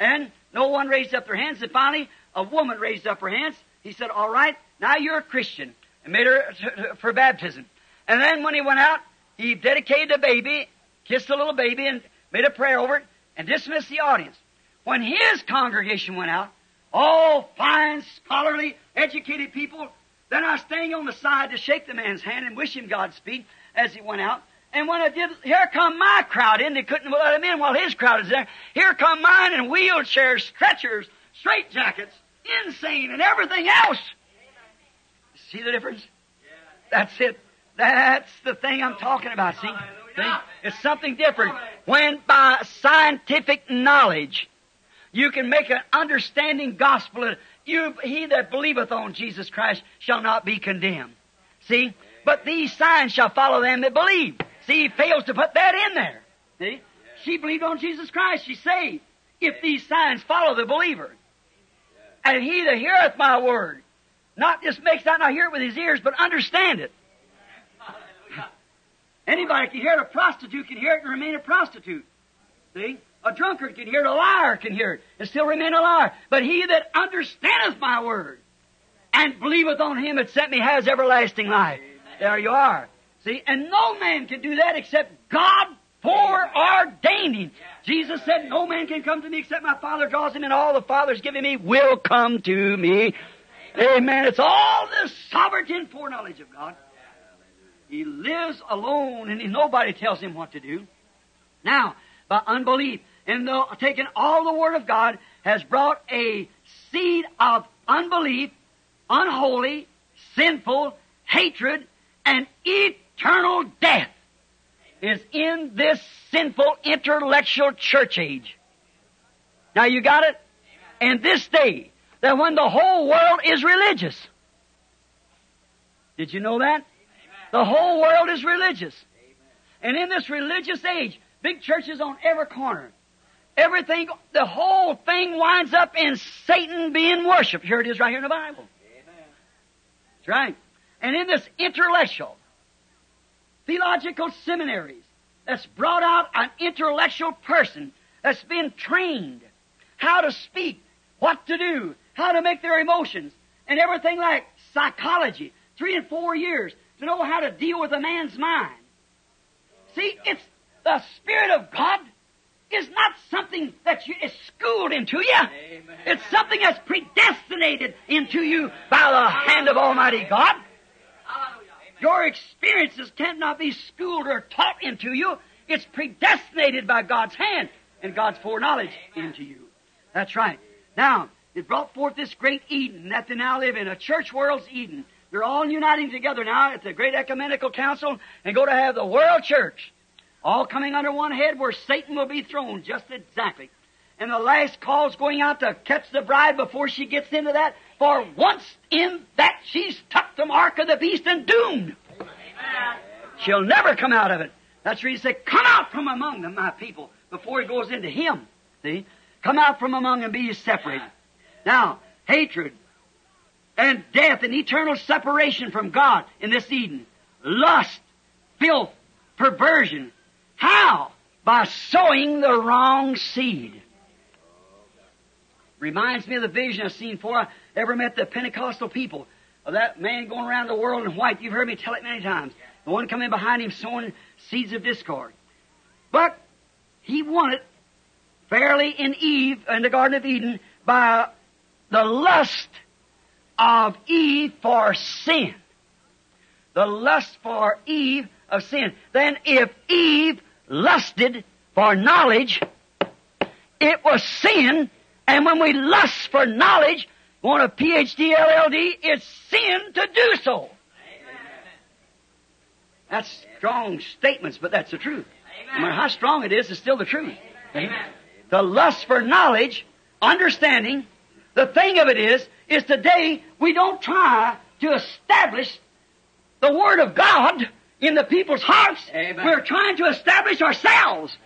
And no one raised up their hands. And finally, a woman raised up her hands. He said, all right, now you're a Christian. And made her for baptism. And then when he went out, he dedicated the baby, kissed the little baby, and made a prayer over it, and dismissed the audience. When his congregation went out, all fine, scholarly, educated people, they're not staying on the side to shake the man's hand and wish him Godspeed as he went out. And when I did, here come my crowd in. They couldn't let him in while his crowd is there. Here come mine in wheelchairs, stretchers, straitjackets, insane, and everything else. See the difference? That's it. That's the thing I'm talking about, see? see? It's something different. When by scientific knowledge, you can make an understanding gospel. You, he that believeth on Jesus Christ shall not be condemned. See? But these signs shall follow them that believe. See, he fails to put that in there. See? She believed on Jesus Christ. She's saved. If these signs follow the believer. And he that heareth my word, not just makes that not hear it with his ears, but understand it. Anybody can hear it. A prostitute can hear it and remain a prostitute. See? A drunkard can hear it. A liar can hear it and still remain a liar. But he that understandeth my word and believeth on him that sent me has everlasting life. There you are. See? And no man can do that except God foreordaining. Jesus said, No man can come to me except my Father draws him, and all the Father's given me will come to me. Amen. It's all the sovereignty and foreknowledge of God. He lives alone and nobody tells him what to do. Now, by unbelief, and the, taking all the Word of God has brought a seed of unbelief, unholy, sinful, hatred, and eternal death is in this sinful intellectual church age. Now you got it? And this day, that when the whole world is religious. Did you know that? The whole world is religious. And in this religious age, big churches on every corner. Everything, the whole thing winds up in Satan being worshipped. Here it is right here in the Bible. That's right. And in this intellectual, theological seminaries that's brought out an intellectual person that's been trained how to speak, what to do, how to make their emotions, and everything like psychology, three and four years to know how to deal with a man's mind. See, it's the Spirit of God is not something that you, is schooled into you. Amen. It's something that's predestinated into you by the hand of Almighty God. Your experiences cannot be schooled or taught into you. It's predestinated by God's hand and God's foreknowledge into you. That's right. Now, it brought forth this great Eden that they now live in, a church world's Eden. They're all uniting together now at the great ecumenical council and go to have the world church. All coming under one head where Satan will be throned just exactly. And the last call's going out to catch the bride before she gets into that. For once in that she's tucked the mark of the beast and doomed. She'll never come out of it. That's where he said, come out from among them, my people, before he goes into him. See? Come out from among them, be separated. Now, hatred and death and eternal separation from God in this Eden. Lust, filth, perversion. How? By sowing the wrong seed. Reminds me of the vision I've seen before I ever met the Pentecostal people. Of that man going around the world in white. You've heard me tell it many times. The one coming behind him sowing seeds of discord. But he won it fairly in Eve, in the Garden of Eden, by the lust of Eve for sin. The lust for Eve of sin. Then if Eve lusted for knowledge, it was sin, and when we lust for knowledge, want a PhD, LLD, it's sin to do so. That's strong statements, but that's the truth. No matter how strong it is, it's still the truth. The lust for knowledge, understanding, the thing of it is, is today we don't try to establish the Word of God in the people's hearts. Amen. We're trying to establish ourselves.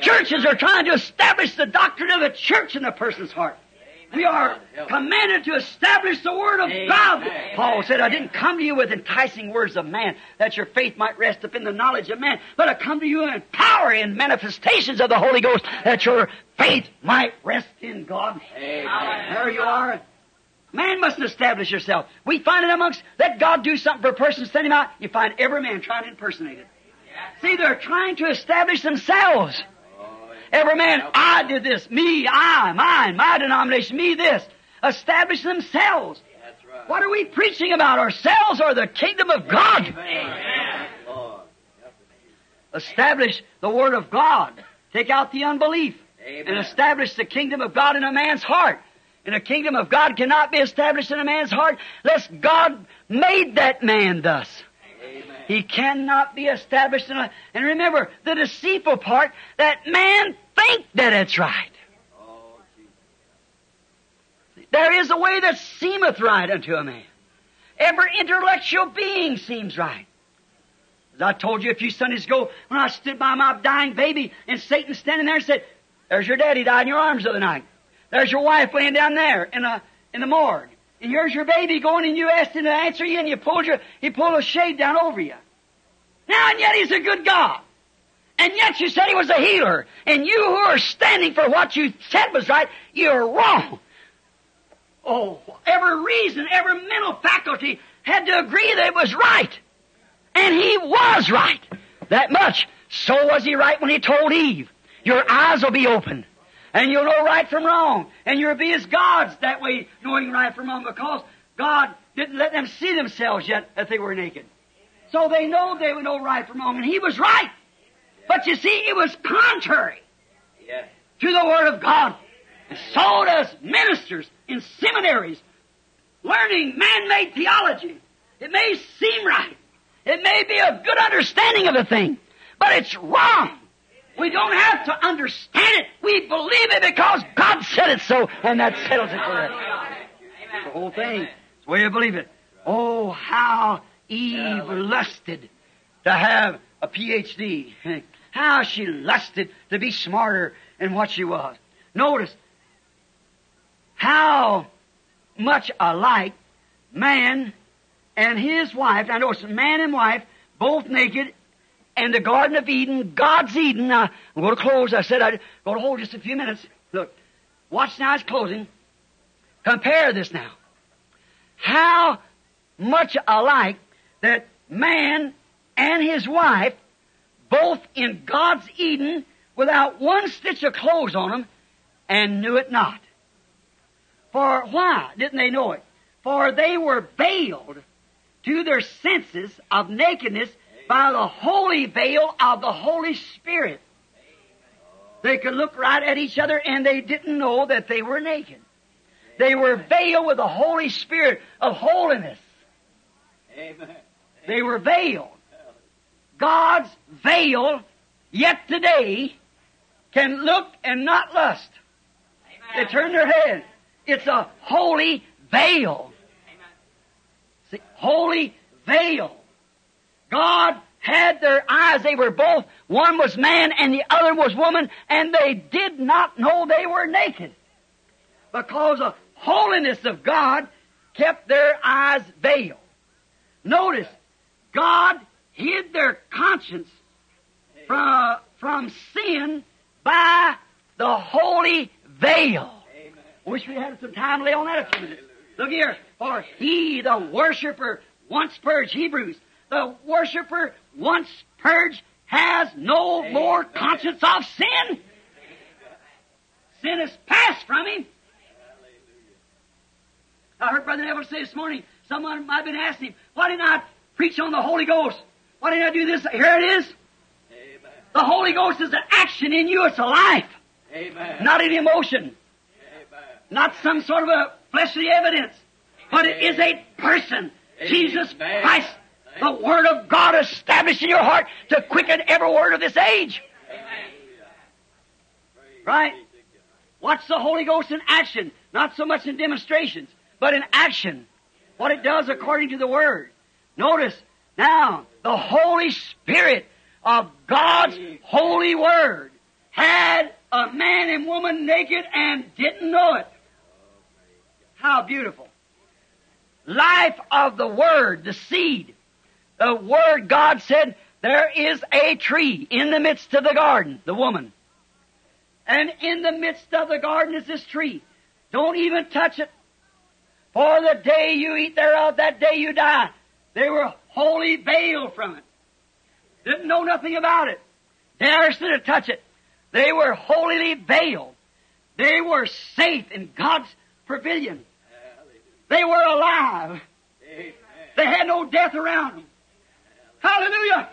Churches are trying to establish the doctrine of the church in a person's heart. We are commanded to establish the Word of Amen. God. Paul said, I didn't come to you with enticing words of man, that your faith might rest up in the knowledge of man, but I come to you in power and manifestations of the Holy Ghost, that your faith might rest in God. Amen. There you are. Man mustn't establish yourself. We find it amongst, let God do something for a person, send him out. You find every man trying to impersonate it. See, they're trying to establish themselves. Every man, I did this, me, I, mine, my denomination, me this. Establish themselves. What are we preaching about? Ourselves or the kingdom of God? Amen. Establish the Word of God. Take out the unbelief. Amen. And establish the kingdom of God in a man's heart. And the kingdom of God cannot be established in a man's heart unless God made that man thus. He cannot be established in a, and remember, the deceitful part, that man think that it's right. There is a way that seemeth right unto a man. Every intellectual being seems right. As I told you a few Sundays ago, when I stood by my dying baby, and Satan standing there and said, There's your daddy died in your arms the other night. There's your wife laying down there in a in the morgue. And here's your baby going and you asked him to answer you and you pulled your, he pulled a shade down over you. Now and yet he's a good God. And yet you said he was a healer. And you who are standing for what you said was right, you're wrong. Oh, every reason, every mental faculty had to agree that it was right. And he was right. That much. So was he right when he told Eve, your eyes will be open. And you'll know right from wrong. And you'll be as gods that way, knowing right from wrong, because God didn't let them see themselves yet that they were naked. So they know they would know right from wrong, and he was right. But you see, it was contrary to the Word of God. And so does ministers in seminaries learning man-made theology. It may seem right. It may be a good understanding of a thing, but it's wrong. We don't have to understand it. We believe it because God said it so, and that settles it for us. The whole thing. It's the way you believe it. Oh, how Eve lusted to have a PhD. *laughs* How she lusted to be smarter than what she was. Notice how much alike man and his wife, I know it's man and wife, both naked, and the Garden of Eden, God's Eden. Now, I'm going to close. I said I'd go to hold just a few minutes. Look, watch now, it's closing. Compare this now. How much alike that man and his wife, both in God's Eden, without one stitch of clothes on them, and knew it not. For why didn't they know it? For they were veiled to their senses of nakedness by the holy veil of the Holy Spirit. They could look right at each other and they didn't know that they were naked. They were veiled with the Holy Spirit of holiness. Amen. They were veiled. God's veil, yet today, can look and not lust. They turn their head. It's a holy veil. See, holy veil. God had their eyes. They were both, one was man and the other was woman, and they did not know they were naked. Because the holiness of God kept their eyes veiled. Notice, God hid their conscience from, from sin by the holy veil. Amen. Wish we had some time to lay on that a few minutes. Look here. For he, the worshiper, once purged, Hebrews, the worshiper once purged has no more conscience of sin. Sin is passed from him. I heard Brother Neville say this morning, someone might have been asking him, why didn't I preach on the Holy Ghost? Why didn't I do this? Here it is. Amen. The Holy Ghost is an action in you. It's a life, Amen. not an emotion. Amen. not some sort of a fleshly evidence, but it is a person, Jesus. Christ, the Word of God established in your heart to quicken every word of this age. Right? What's the Holy Ghost in action? Not so much in demonstrations, but in action. What it does according to the Word. Notice, now, the Holy Spirit of God's holy Word had a man and woman naked and didn't know it. How beautiful. Life of the Word, the seed. The Word, God said, there is a tree in the midst of the garden, the woman. And in the midst of the garden is this tree. Don't even touch it. For the day you eat thereof, that day you die. They were wholly veiled from it. Didn't know nothing about it. Dared to touch it. They were wholly veiled. They were safe in God's pavilion. They were alive. Amen. They had no death around them. Hallelujah.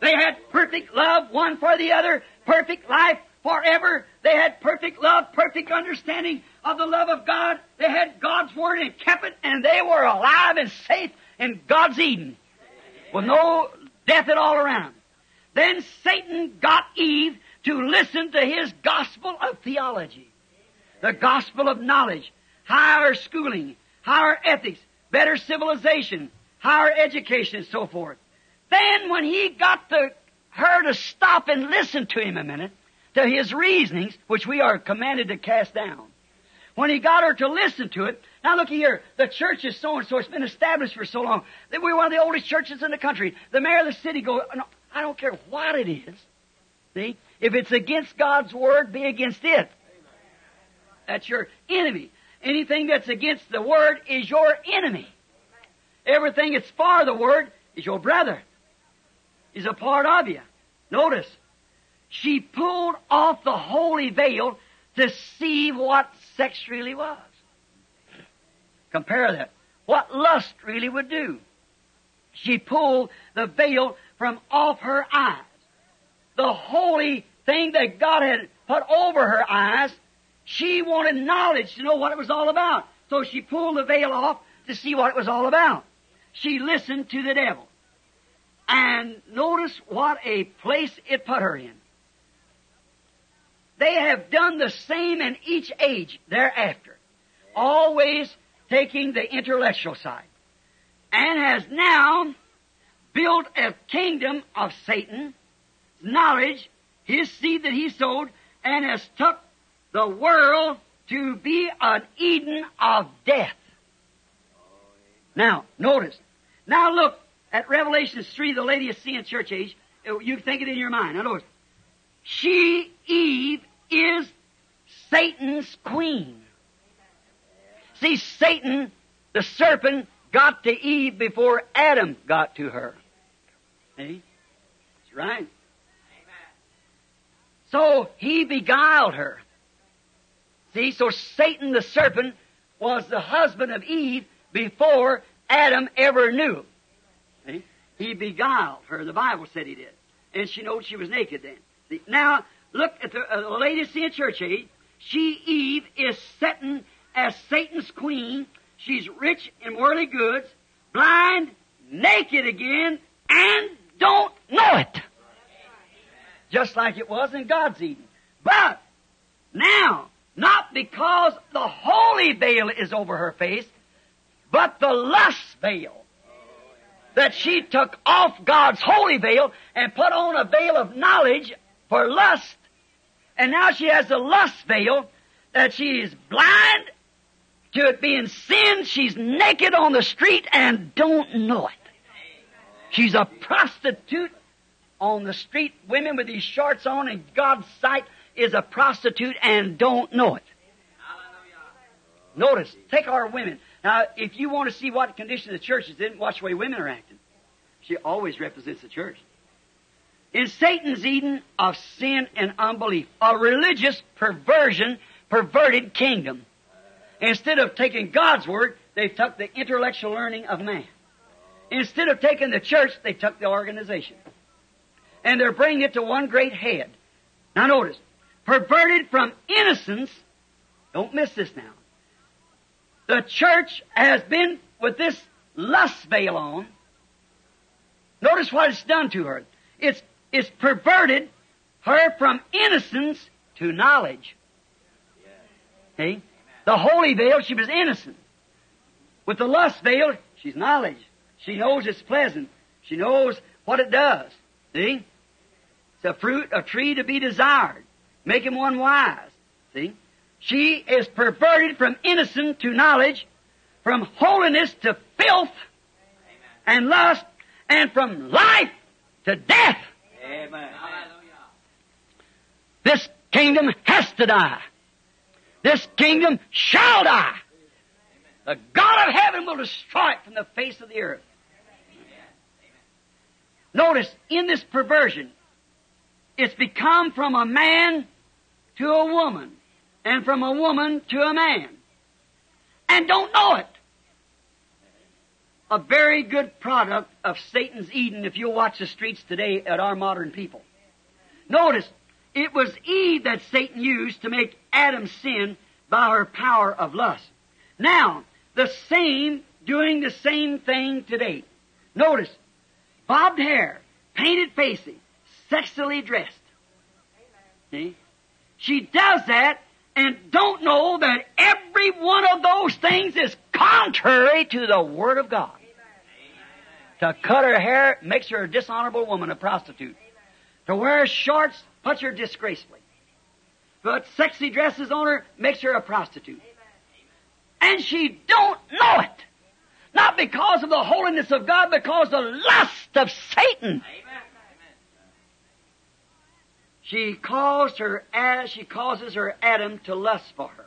They had perfect love one for the other, perfect life forever. They had perfect love, perfect understanding of the love of God. They had God's Word and kept it, and they were alive and safe in God's Eden with no death at all around. Then Satan got Eve to listen to his gospel of theology, the gospel of knowledge, higher schooling, higher ethics, better civilization, higher education, and so forth. Then when he got her to stop and listen to him a minute, to his reasonings, which we are commanded to cast down, when he got her to listen to it, now look here, the church is so and so, it's been established for so long, that we're one of the oldest churches in the country. The mayor of the city goes, no, I don't care what it is. See? If it's against God's word, be against it. That's your enemy. Anything that's against the word is your enemy. Everything that's for the word is your brother. Is a part of you. Notice, she pulled off the holy veil to see what sex really was. Compare that. What lust really would do. She pulled the veil from off her eyes. The holy thing that God had put over her eyes, she wanted knowledge to know what it was all about. So she pulled the veil off to see what it was all about. She listened to the devil. And notice what a place it put her in. They have done the same in each age thereafter. Always taking the intellectual side. And has now built a kingdom of Satan, knowledge, his seed that he sowed, and has took the world to be an Eden of death. Now, notice. Now look at Revelation 3, the Laodicean church age. Uh, you think it in your mind. Now notice. She, Eve, is Satan's queen. See, Satan, the serpent, got to Eve before Adam got to her. See? That's right. So he beguiled her. See, so Satan the serpent was the husband of Eve before Adam ever knew. He beguiled her. The Bible said he did. And she knows she was naked then. Now, look at the, uh, the Laodicean church age. She, Eve, is sitting as Satan's queen. She's rich in worldly goods, blind, naked again, and don't know it. Just like it was in God's Eden. But, now, not because the holy veil is over her face, but the lust veil. That she took off God's holy veil and put on a veil of knowledge for lust. And now she has the lust veil that she is blind to it being sin. She's naked on the street and don't know it. She's a prostitute on the street. Women with these shorts on in God's sight is a prostitute and don't know it. Notice, take our women. Now, if you want to see what condition the church is in, watch the way women are acting. She always represents the church. In Satan's Eden of sin and unbelief, a religious perversion, perverted kingdom. Instead of taking God's word, they took the intellectual learning of man. Instead of taking the church, they took the organization. And they're bringing it to one great head. Now notice, perverted from innocence, don't miss this now. The church has been with this lust veil on. Notice what it's done to her. It's, it's perverted her from innocence to knowledge. See? The holy veil, she was innocent. With the lust veil, she's knowledge. She knows it's pleasant. She knows what it does. See? It's a fruit, a tree to be desired. Making one wise. See? She is perverted from innocence to knowledge, from holiness to filth and lust, and from life to death. Amen. This kingdom has to die. This kingdom shall die. The God of heaven will destroy it from the face of the earth. Notice, in this perversion, it's become from a man to a woman, and from a woman to a man, and don't know it. A very good product of Satan's Eden if you watch the streets today at our modern people. Notice, it was Eve that Satan used to make Adam sin by her power of lust. Now, the same, doing the same thing today. Notice, bobbed hair, painted faces, sexually dressed. See? She does that and don't know that every one of those things is contrary to the Word of God. To cut her hair makes her a dishonorable woman, a prostitute. To wear shorts puts her disgracefully. But sexy dresses on her makes her a prostitute. And she don't know it. Not because of the holiness of God, because the lust of Satan. She caused her she causes her Adam to lust for her.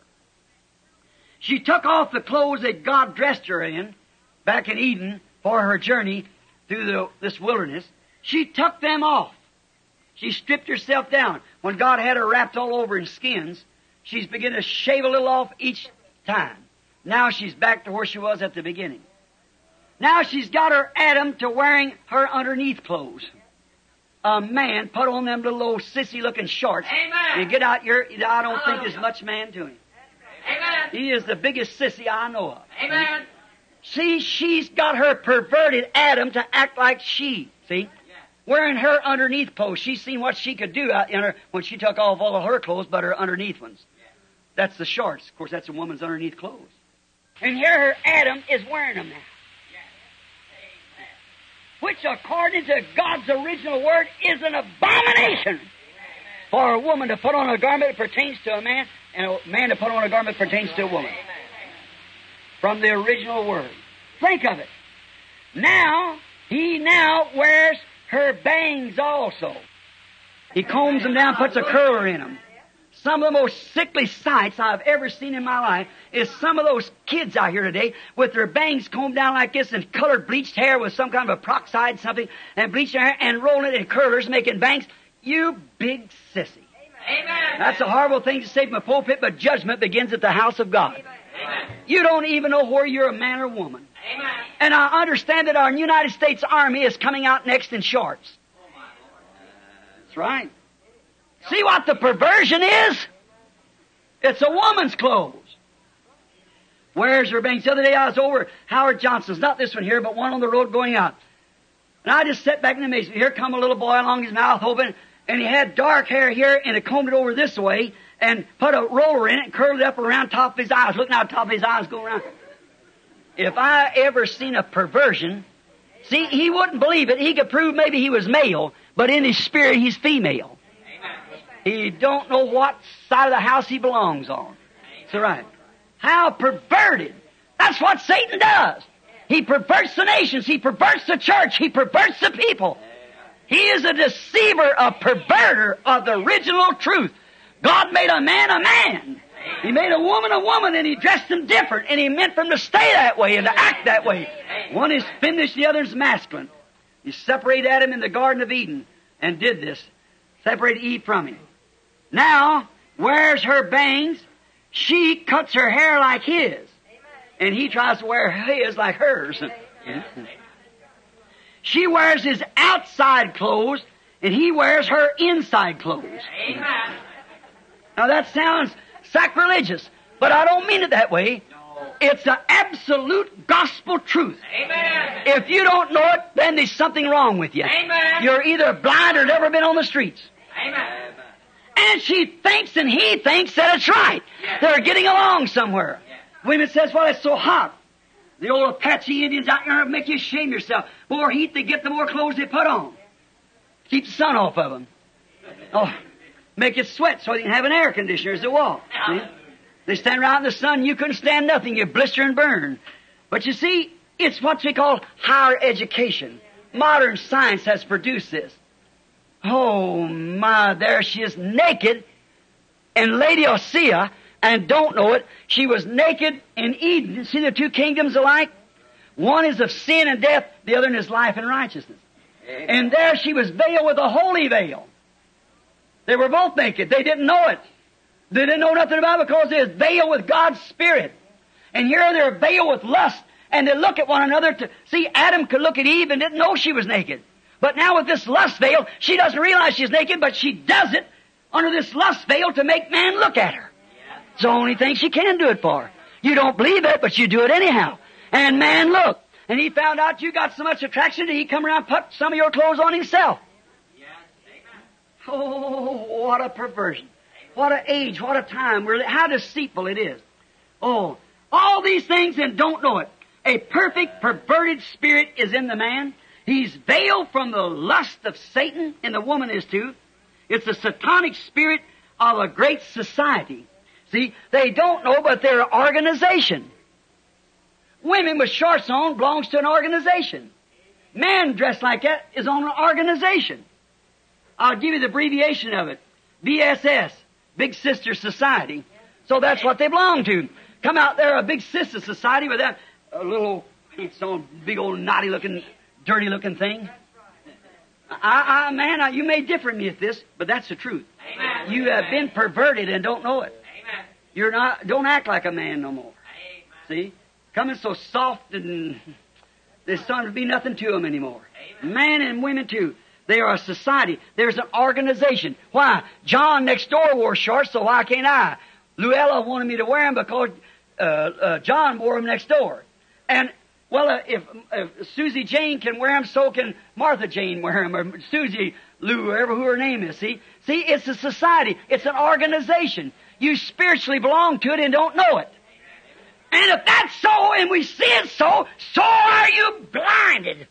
She took off the clothes that God dressed her in back in Eden for her journey through the, this wilderness. She took them off. She stripped herself down. When God had her wrapped all over in skins, she's beginning to shave a little off each time. Now she's back to where she was at the beginning. Now she's got her Adam to wearing her underneath clothes. A man put on them little old sissy looking shorts. Amen. You get out your, I don't think there's much man to him. Amen. He is the biggest sissy I know of. Amen. See, she's got her perverted Adam to act like she. See? Wearing her underneath clothes. She's seen what she could do out in her when she took off all of her clothes but her underneath ones. That's the shorts. Of course, that's a woman's underneath clothes. And here her Adam is wearing them now. Which, according to God's original word, is an abomination for a woman to put on a garment that pertains to a man, and a man to put on a garment that pertains to a woman. From the original word. Think of it. Now, he now wears her bangs also. He combs them down, puts a curler in them. Some of the most sickly sights I've ever seen in my life is some of those kids out here today with their bangs combed down like this and colored bleached hair with some kind of a peroxide something and bleached hair and rolling it in curlers making bangs. You big sissy. Amen. That's a horrible thing to say from a pulpit, but judgment begins at the house of God. Amen. You don't even know where you're a man or woman. Amen. And I understand that our United States Army is coming out next in shorts. Oh, That's right. See what the perversion is? It's a woman's clothes. Where's her banks? The other day I was over Howard Johnson's, not this one here, but one on the road going out. And I just sat back in amazement. Here come a little boy along, his mouth open, and he had dark hair here, and it combed it over this way, and put a roller in it, and curled it up around top of his eyes, looking out top of his eyes, going around. If I ever seen a perversion, see, he wouldn't believe it. He could prove maybe he was male, but in his spirit he's female. He don't know what side of the house he belongs on. That's right. How perverted. That's what Satan does. He perverts the nations. He perverts the church. He perverts the people. He is a deceiver, a perverter of the original truth. God made a man a man. He made a woman a woman and he dressed them different and he meant for them to stay that way and to act that way. One is finished, the other is masculine. He separated Adam in the Garden of Eden and did this. Separated Eve from him. Now, wears her bangs. She cuts her hair like his. And he tries to wear his like hers. She wears his outside clothes and he wears her inside clothes. Amen. Now that sounds sacrilegious, but I don't mean it that way. It's the absolute gospel truth. Amen. If you don't know it, then there's something wrong with you. Amen. You're either blind or never been on the streets. Amen. And she thinks and he thinks that it's right. They're getting along somewhere. Women says, well, it's so hot. The old Apache Indians out there make you shame yourself. The more heat they get, the more clothes they put on. Keep the sun off of them. Oh, make you sweat so they can have an air conditioner as they walk. See? They stand around in the sun, you couldn't stand nothing, you blister and burn. But you see, it's what we call higher education. Modern science has produced this. Oh my, there she is naked in Laodicea and don't know it. She was naked in Eden. See the two kingdoms alike? One is of sin and death, the other is life and righteousness. And there she was veiled with a holy veil. They were both naked. They didn't know it. They didn't know nothing about it because they was veiled with God's Spirit. And here they're veiled with lust. And they look at one another to see Adam could look at Eve and didn't know she was naked. But now with this lust veil, she doesn't realize she's naked, but she does it under this lust veil to make man look at her. It's the only thing she can do it for. You don't believe it, but you do it anyhow. And man looked. And he found out you got so much attraction that he come around put some of your clothes on himself. Oh, what a perversion. What an age, what a time. How deceitful it is. Oh, all these things and don't know it. A perfect perverted spirit is in the man. He's veiled from the lust of Satan, and the woman is too. It's the satanic spirit of a great society. See, they don't know, but they're an organization. Women with shorts on belongs to an organization. Man dressed like that is on an organization. I'll give you the abbreviation of it. BSS, Big Sister Society. So that's what they belong to. Come out there, a Big Sister Society with that a little, it's on big old naughty looking, dirty looking thing. I, I, man, I, you may differ me at this, but that's the truth. Amen. You have been perverted and don't know it. Amen. You're not, don't act like a man no more. Amen. See? Coming so soft and there's starting to be nothing to them anymore. Amen. Men and women too. They are a society. There's an organization. Why? John next door wore shorts, so why can't I? Luella wanted me to wear them because uh, uh, John wore them next door. And well, uh, if, if Susie Jane can wear them, so can Martha Jane wear them, or Susie Lou, whoever who her name is. See, see, it's a society. It's an organization. You spiritually belong to it and don't know it. And if that's so, and we see it so, so are you blinded.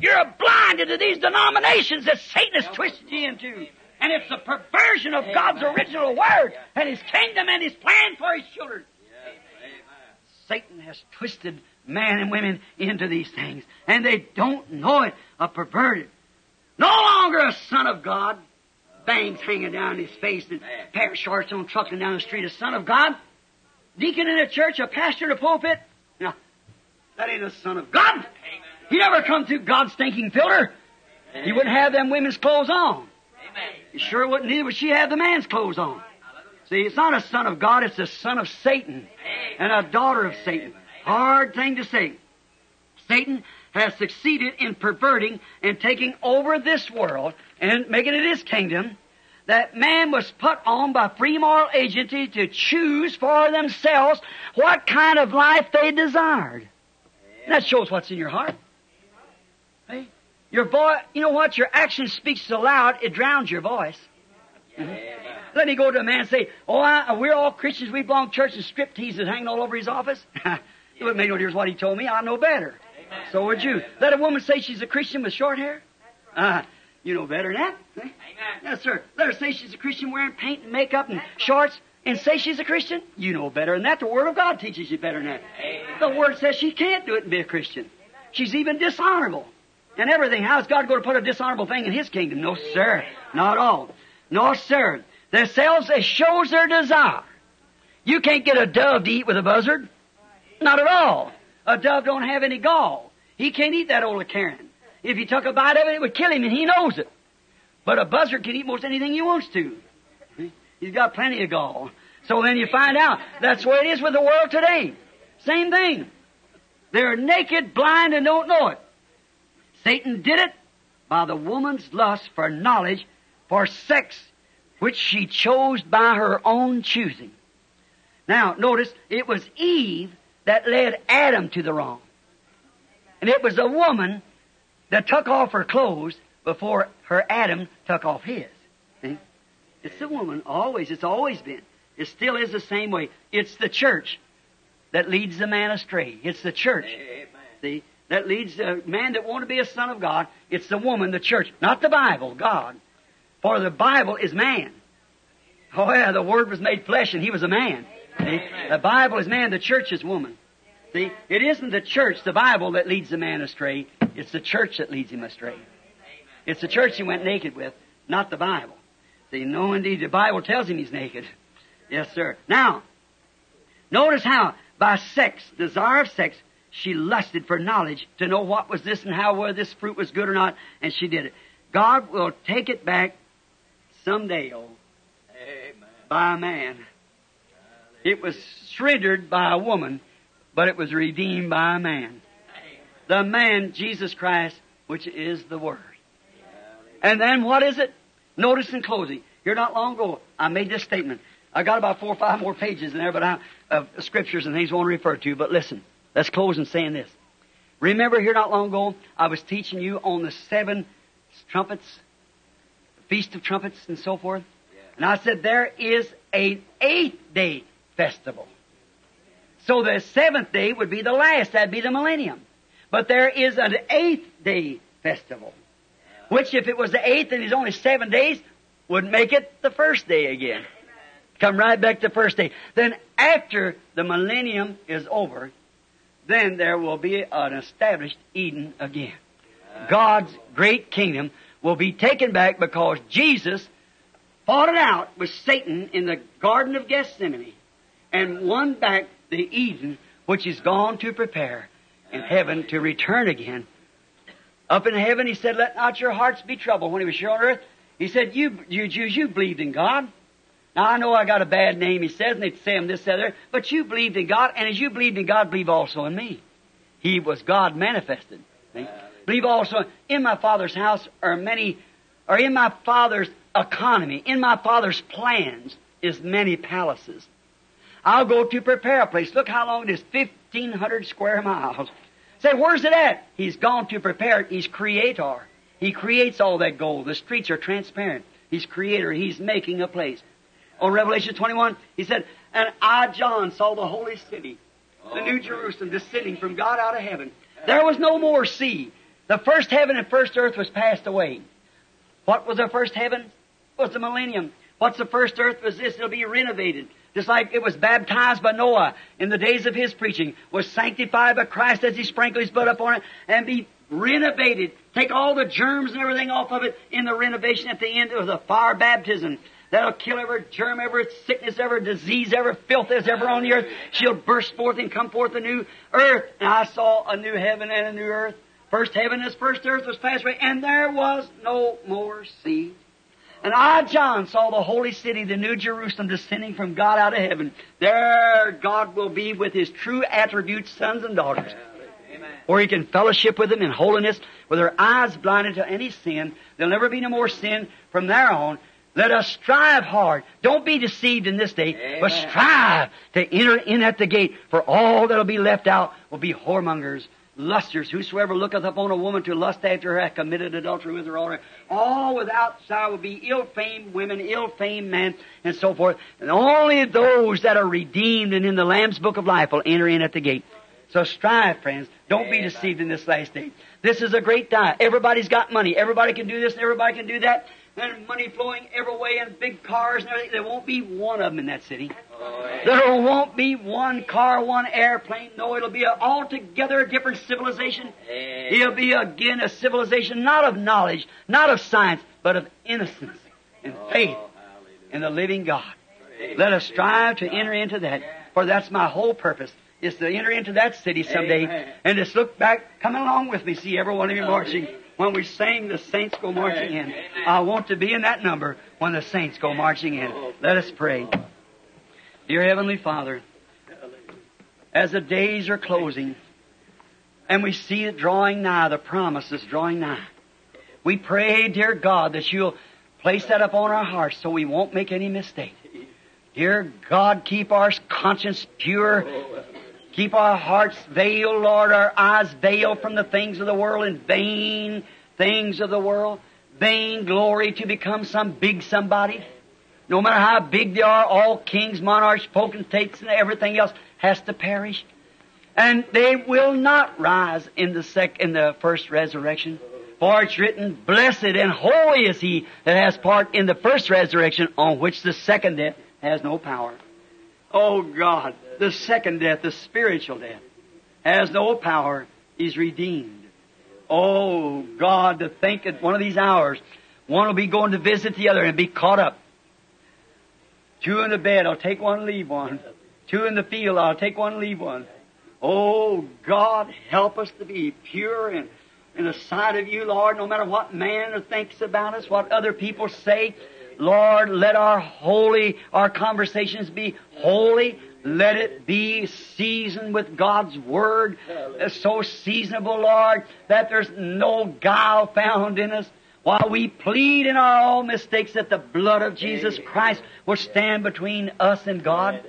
You're blinded to these denominations that Satan has twisted you into. And it's a perversion of God's original word and His kingdom and His plan for His children. Satan has twisted man and women into these things, and they don't know it. A perverted, no longer a son of God, bangs hanging down his face and pair of shorts on trucking down the street. A son of God, deacon in a church, a pastor in a pulpit. No, that ain't a son of God. He never come through God's stinking filter. He wouldn't have them women's clothes on. He sure wouldn't either would she have the man's clothes on. See, it's not a son of God, it's a son of Satan and a daughter of Satan. Hard thing to say. Satan has succeeded in perverting and taking over this world and making it his kingdom. That man was put on by free moral agency to choose for themselves what kind of life they desired. And that shows what's in your heart. Hey, your voice, you know what? Your action speaks so loud, it drowns your voice. Mm-hmm. Let me go to a man and say, Oh, I, we're all Christians. We belong to church and strip teases hanging all over his office. *laughs* wouldn't make no difference what he told me. I know better. So would you. Let a woman say she's a Christian with short hair. Uh, you know better than that. Amen. Yes, sir. Let her say she's a Christian wearing paint and makeup and shorts and say she's a Christian. You know better than that. The Word of God teaches you better than that. The Word says she can't do it and be a Christian. She's even dishonorable. And everything. How's God going to put a dishonorable thing in His kingdom? No, sir. Not all. No, sir. Themselves, it shows their desire. You can't get a dove to eat with a buzzard. Not at all. A dove don't have any gall. He can't eat that old carrion. If he took a bite of it, it would kill him, and he knows it. But a buzzard can eat most anything he wants to. He's got plenty of gall. So then you find out that's way it is with the world today. Same thing. They're naked, blind, and don't know it. Satan did it by the woman's lust for knowledge, for sex, which she chose by her own choosing. Now, notice, it was Eve that led Adam to the wrong. And it was a woman that took off her clothes before her Adam took off his. See? It's the woman, always. It's always been. It still is the same way. It's the church that leads the man astray. It's the church. See? That leads the man that want to be a son of God. It's the woman, the church. Not the Bible, God. For the Bible is man. Oh yeah, the Word was made flesh and He was a man. See? The Bible is man, the church is woman. See? It isn't the church, the Bible, that leads the man astray. It's the church that leads him astray. It's the church he went naked with, not the Bible. See, no indeed, the Bible tells him he's naked. Yes, sir. Now, notice how by sex, desire of sex, she lusted for knowledge to know what was this and how whether this fruit was good or not, and she did it. God will take it back someday, oh, Amen. by a man. It was surrendered by a woman, but it was redeemed by a man. The man, Jesus Christ, which is the Word. And then what is it? Notice in closing. Here not long ago, I made this statement. I got about four or five more pages in there, but I, of scriptures and things I want to refer to. But listen, let's close in saying this. Remember here not long ago, I was teaching you on the seven trumpets, the feast of trumpets and so forth. And I said there is an eighth day festival. So the seventh day would be the last. That'd be the millennium. But there is an eighth day festival. Which if it was the eighth and it's only seven days, would make it the first day again. Come right back to the first day. Then after the millennium is over, then there will be an established Eden again. God's great kingdom will be taken back because Jesus fought it out with Satan in the Garden of Gethsemane and won back the Eden which is gone to prepare in heaven to return again. Up in heaven, he said, let not your hearts be troubled. When he was here on earth, he said, you, you Jews, you believed in God. Now I know I got a bad name, he says, and they say him this, other, but you believed in God, and as you believed in God, believe also in me. He was God manifested. Believe also in my Father's house are many, or in my Father's economy, in my Father's plans is many palaces. I'll go to prepare a place. Look how long it is, 1,500 square miles. Say, where's it at? He's gone to prepare it. He's creator. He creates all that gold. The streets are transparent. He's creator. He's making a place. On Revelation 21, he said, And I, John, saw the holy city, the New Jerusalem, descending from God out of heaven. There was no more sea. The first heaven and first earth was passed away. What was the first heaven? It was the millennium. What's the first earth was this? It'll be renovated. Just like it was baptized by Noah in the days of his preaching, was sanctified by Christ as he sprinkled his blood upon it, and be renovated. Take all the germs and everything off of it in the renovation at the end of the fire baptism. That'll kill every germ, every sickness, every disease, every filth that's ever on the earth. She'll burst forth and come forth a new earth. And I saw a new heaven and a new earth. First heaven and first earth was passed away, and there was no more sea. And I, John, saw the holy city, the new Jerusalem, descending from God out of heaven. There God will be with His true attributes, sons and daughters. Where He can fellowship with them in holiness, with their eyes blinded to any sin. There'll never be no more sin from there on. Let us strive hard. Don't be deceived in this day, but strive to enter in at the gate, for all that'll be left out will be whoremongers, lusters, whosoever looketh upon a woman to lust after her hath committed adultery with her already. All without sorrow will be ill-famed women, ill-famed men, and so forth. And only those that are redeemed and in the Lamb's book of life will enter in at the gate. So strive, friends. Don't be deceived in this last day. This is a great time. Everybody's got money. Everybody can do this and everybody can do that. And money flowing every way and big cars and everything. There won't be one of them in that city. There won't be one car, one airplane. No, it'll be a altogether different civilization. It'll be again a civilization not of knowledge, not of science, but of innocence and faith in the living God. Let us strive to enter into that, for that's my whole purpose, is to enter into that city someday and just look back, come along with me, see every one of you marching. When we sing, the saints go marching in. I want to be in that number when the saints go marching in. Let us pray. Dear Heavenly Father, as the days are closing and we see it drawing nigh, the promise is drawing nigh, we pray, dear God, that you'll place that upon our hearts so we won't make any mistake. Dear God, keep our conscience pure. Keep our hearts veiled, Lord, our eyes veiled from the things of the world and vain things of the world. Vain glory to become some big somebody. No matter how big they are, all kings, monarchs, potentates, and everything else has to perish. And they will not rise in the sec- in the first resurrection. For it's written, Blessed and holy is he that has part in the first resurrection, on which the second death has no power. Oh God, the second death, the spiritual death, has no power. He's redeemed. Oh God, to think at one of these hours, one will be going to visit the other and be caught up. Two in the bed, I'll take one, leave one. Two in the field, I'll take one, leave one. Oh God, help us to be pure and in the sight of you, Lord, no matter what man thinks about us, what other people say. Lord, let our holy, our conversations be holy. Let it be seasoned with God's Word, so seasonable, Lord, that there's no guile found in us. While we plead in our own mistakes that the blood of Jesus Christ will stand between us and God,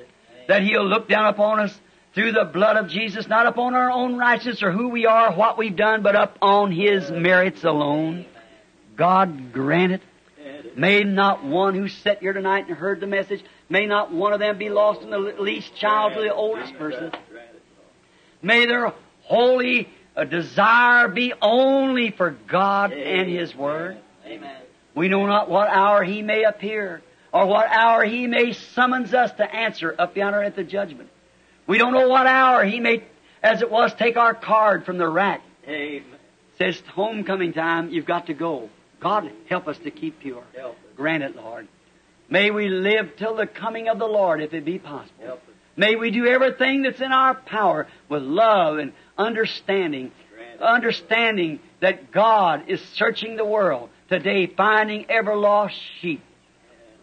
that He'll look down upon us through the blood of Jesus, not upon our own righteousness or who we are, what we've done, but upon His merits alone. God grant it. May not one who sat here tonight and heard the message, may not one of them be lost in the least child to the oldest person. May their holy uh, desire be only for God and His Word. Amen. We know not what hour He may appear, or what hour He may summons us to answer up yonder at the judgment. We don't know what hour He may, as it was, take our card from the rack. Amen. Says homecoming time, you've got to go. God help us to keep pure. Grant it, Lord. May we live till the coming of the Lord, if it be possible. May we do everything that's in our power with love and understanding. Understanding that God is searching the world today, finding ever lost sheep.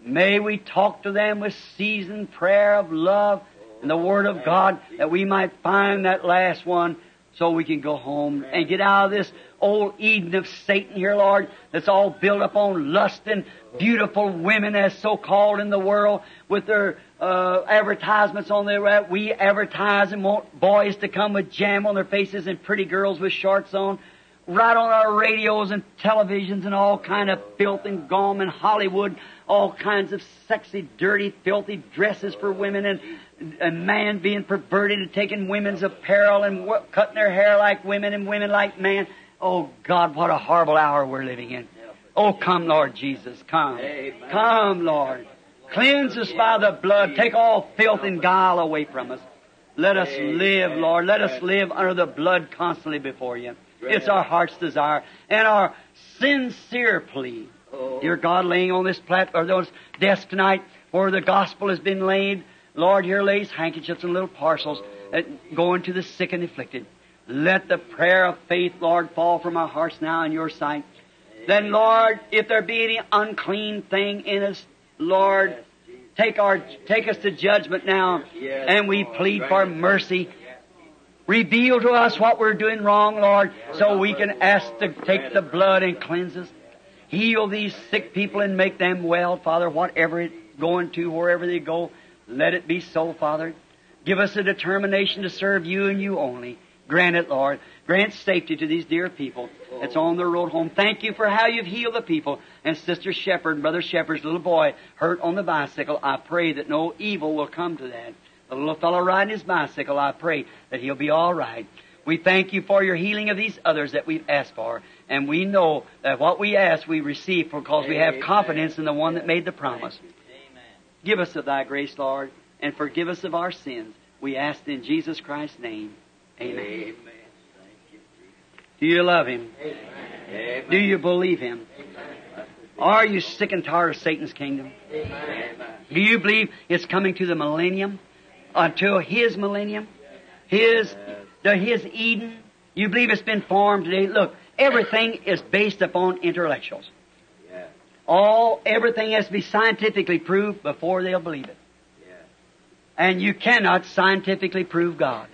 May we talk to them with seasoned prayer of love and the Word of God that we might find that last one so we can go home and get out of this old Eden of Satan here, Lord, that's all built up on lust and beautiful women as so called in the world with their uh, advertisements on their we advertise and want boys to come with jam on their faces and pretty girls with shorts on right on our radios and televisions and all kind of filth and gum and Hollywood, all kinds of sexy, dirty, filthy dresses for women and, and man being perverted and taking women's apparel and cutting their hair like women and women like man. Oh God, what a horrible hour we're living in. Oh, come, Lord Jesus, come. Amen. Come, Lord. Cleanse us by the blood. Take all filth and guile away from us. Let us live, Lord. Let us live under the blood constantly before you. It's our heart's desire and our sincere plea. Oh. Dear God, laying on this platform, or those desks tonight where the gospel has been laid, Lord, here lays handkerchiefs and little parcels oh. uh, that go into the sick and afflicted. Let the prayer of faith, Lord, fall from our hearts now in your sight. Then, Lord, if there be any unclean thing in us, Lord, take our, take us to judgment now, and we plead for mercy. Reveal to us what we're doing wrong, Lord, so we can ask to take the blood and cleanse us. Heal these sick people and make them well, Father, whatever it's going to, wherever they go. Let it be so, Father. Give us a determination to serve you and you only. Grant it, Lord. Grant safety to these dear people that's on their road home. Thank you for how you've healed the people. And Sister Shepherd, Brother Shepherd's little boy hurt on the bicycle. I pray that no evil will come to that. The little fellow riding his bicycle, I pray that he'll be all right. We thank you for your healing of these others that we've asked for. And we know that what we ask we receive because we have confidence in the one that made the promise. Amen. Give us of thy grace, Lord, and forgive us of our sins. We ask in Jesus Christ's name. Amen. Amen. Do you love him? Amen. Do you believe him? Are you sick and tired of Satan's kingdom? Do you believe it's coming to the millennium? Uh, Until his millennium? His, the, his Eden? You believe it's been formed today? Look, everything is based upon intellectuals. Yeah. All, everything has to be scientifically proved before they'll believe it. Yeah. And you cannot scientifically prove God.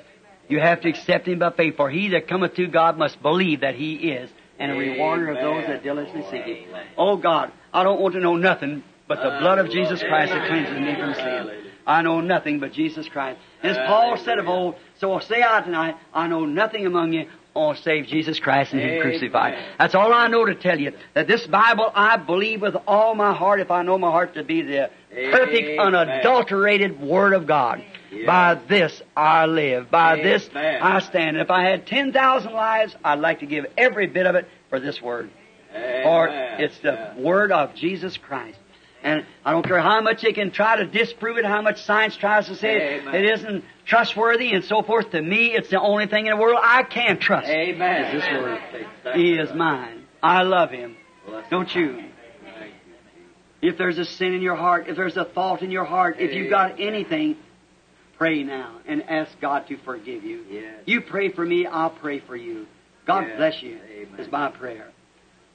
You have to accept Him by faith. For he that cometh to God must believe that He is, and a rewarder of those that diligently seek Him. Oh God, I don't want to know nothing but the blood of Jesus Christ that cleanses me from sin. I know nothing but Jesus Christ. As Paul said of old, so I'll say I tonight, I know nothing among you all save Jesus Christ and Him crucified. That's all I know to tell you. That this Bible I believe with all my heart, if I know my heart to be the perfect, unadulterated Word of God. Yes. By this I live. By this I stand. If I had 10,000 lives, I'd like to give every bit of it for this word. For Amen. it's the Yeah. word of Jesus Christ. And I don't care how much they can try to disprove it, how much science tries to say Amen. it, isn't trustworthy and so forth. To me, it's the only thing in the world I can trust. Amen. Is this word. Exactly He is mine. I love Him. Bless Don't you. If there's a sin in your heart, if there's a thought in your heart, if you've got anything, pray now and ask God to forgive you. Yes. You pray for me, I'll pray for you. God Yes. bless you. Amen. Is my prayer.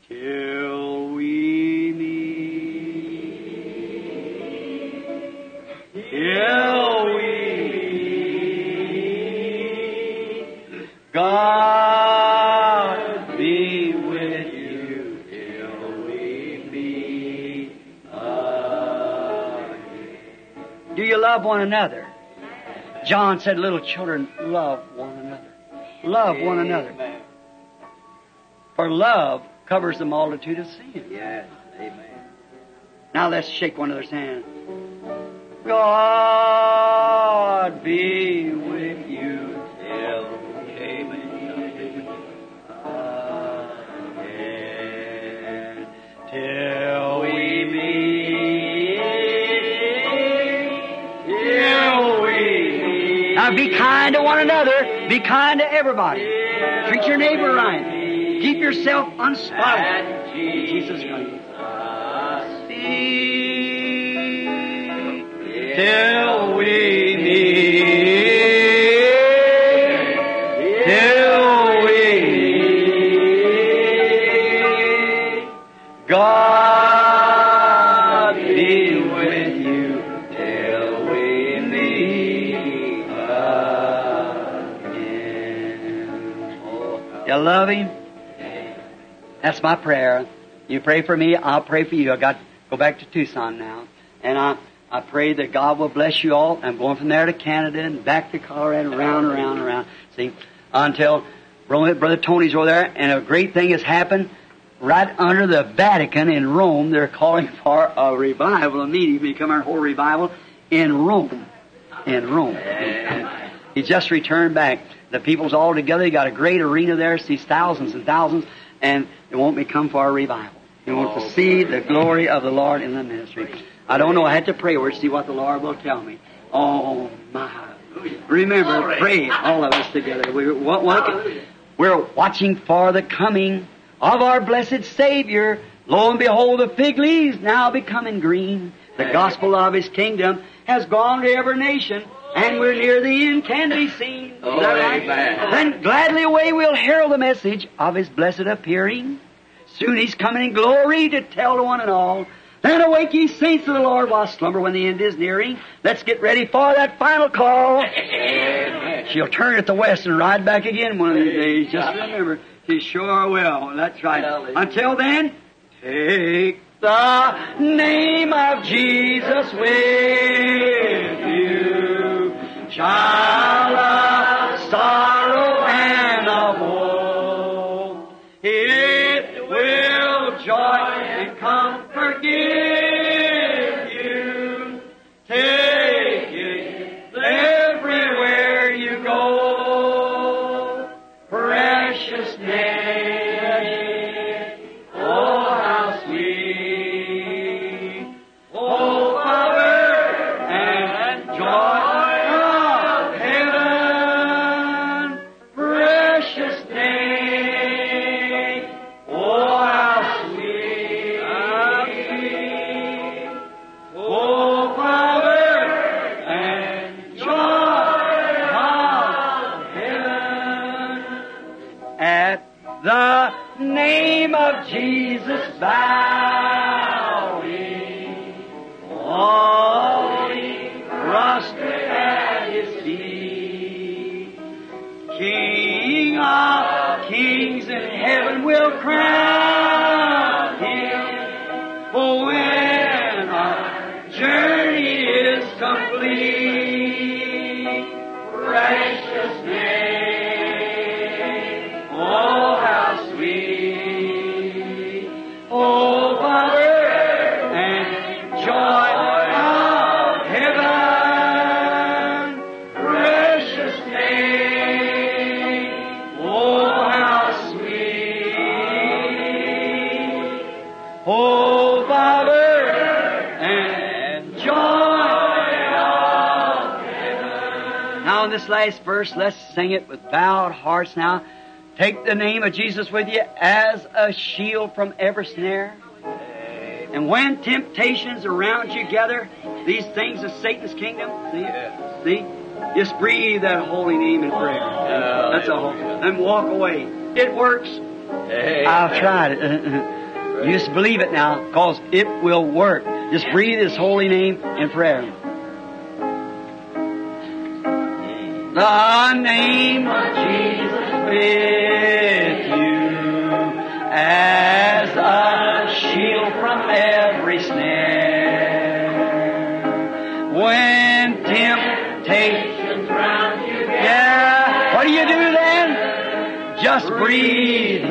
Till we meet. Till we meet. God be with you till we meet again. Do you love one another? John said, little children, love one another. Love one another. For love covers the multitude of sins. Yes. Amen. Now let's shake one another's hand. God be with kind to one another. Be kind to everybody. Treat your neighbor right. Keep yourself unspotted. In Jesus Christ. Till my prayer. You pray for me, I'll pray for you. I got to go back to Tucson now. And I, I pray that God will bless you all. I'm going from there to Canada and back to Colorado, around, around, around. See, until Brother Tony's over there, and a great thing has happened. Right under the Vatican in Rome, they're calling for a revival, a meeting, become our whole revival in Rome. In Rome. He just returned back. The people's all together. He got a great arena there, sees thousands and thousands, and they want me to come for a revival. They want to see the glory of the Lord in the ministry. I don't know. I had to pray it, see what the Lord will tell me. Oh my! Remember, pray all of us together. We're, we're watching for the coming of our blessed Savior. Lo and behold, the fig leaves now becoming green. The gospel of His kingdom has gone to every nation, and we're near the end, can be seen. Oh, right? Then gladly away we'll herald the message of His blessed appearing. Soon He's coming in glory to tell to one and all. Then awake ye saints of the Lord while slumber when the end is nearing. Let's get ready for that final call. Amen. She'll turn at the west and ride back again one of these days. Just remember, she sure will. That's right. Until then, take the name of Jesus with you. Child of sorrow bowing, falling prostrate at his. King of kings in heaven will crown him. For when our journey is complete, last verse, let's sing it with bowed hearts now. Take the name of Jesus with you as a shield from every snare. And when temptations around you gather, these things of Satan's kingdom, see? See? Just breathe that holy name in prayer. That's all. And walk away. It works. I've tried it. *laughs* You just believe it now, because it will work. Just breathe His holy name in prayer. The name of Jesus with you as a shield from every snare. When temptations round you yeah, what do you do then? Just breathe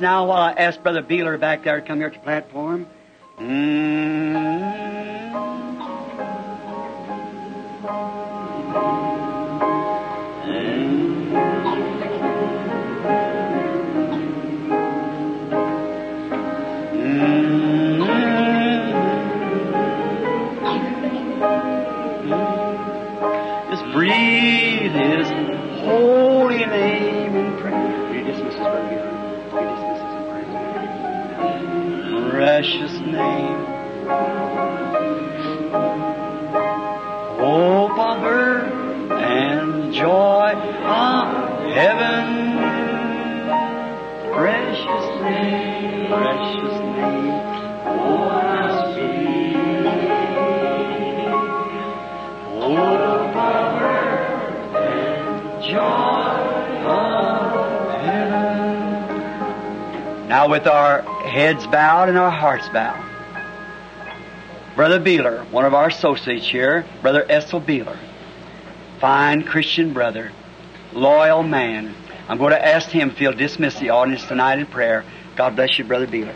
now while I ask Brother Beeler back there to come here to the platform. With our heads bowed and our hearts bowed, Brother Beeler, one of our associates here, Brother Essel Beeler, fine Christian brother, loyal man. I'm going to ask him if he'll dismiss the audience tonight in prayer. God bless you, Brother Beeler.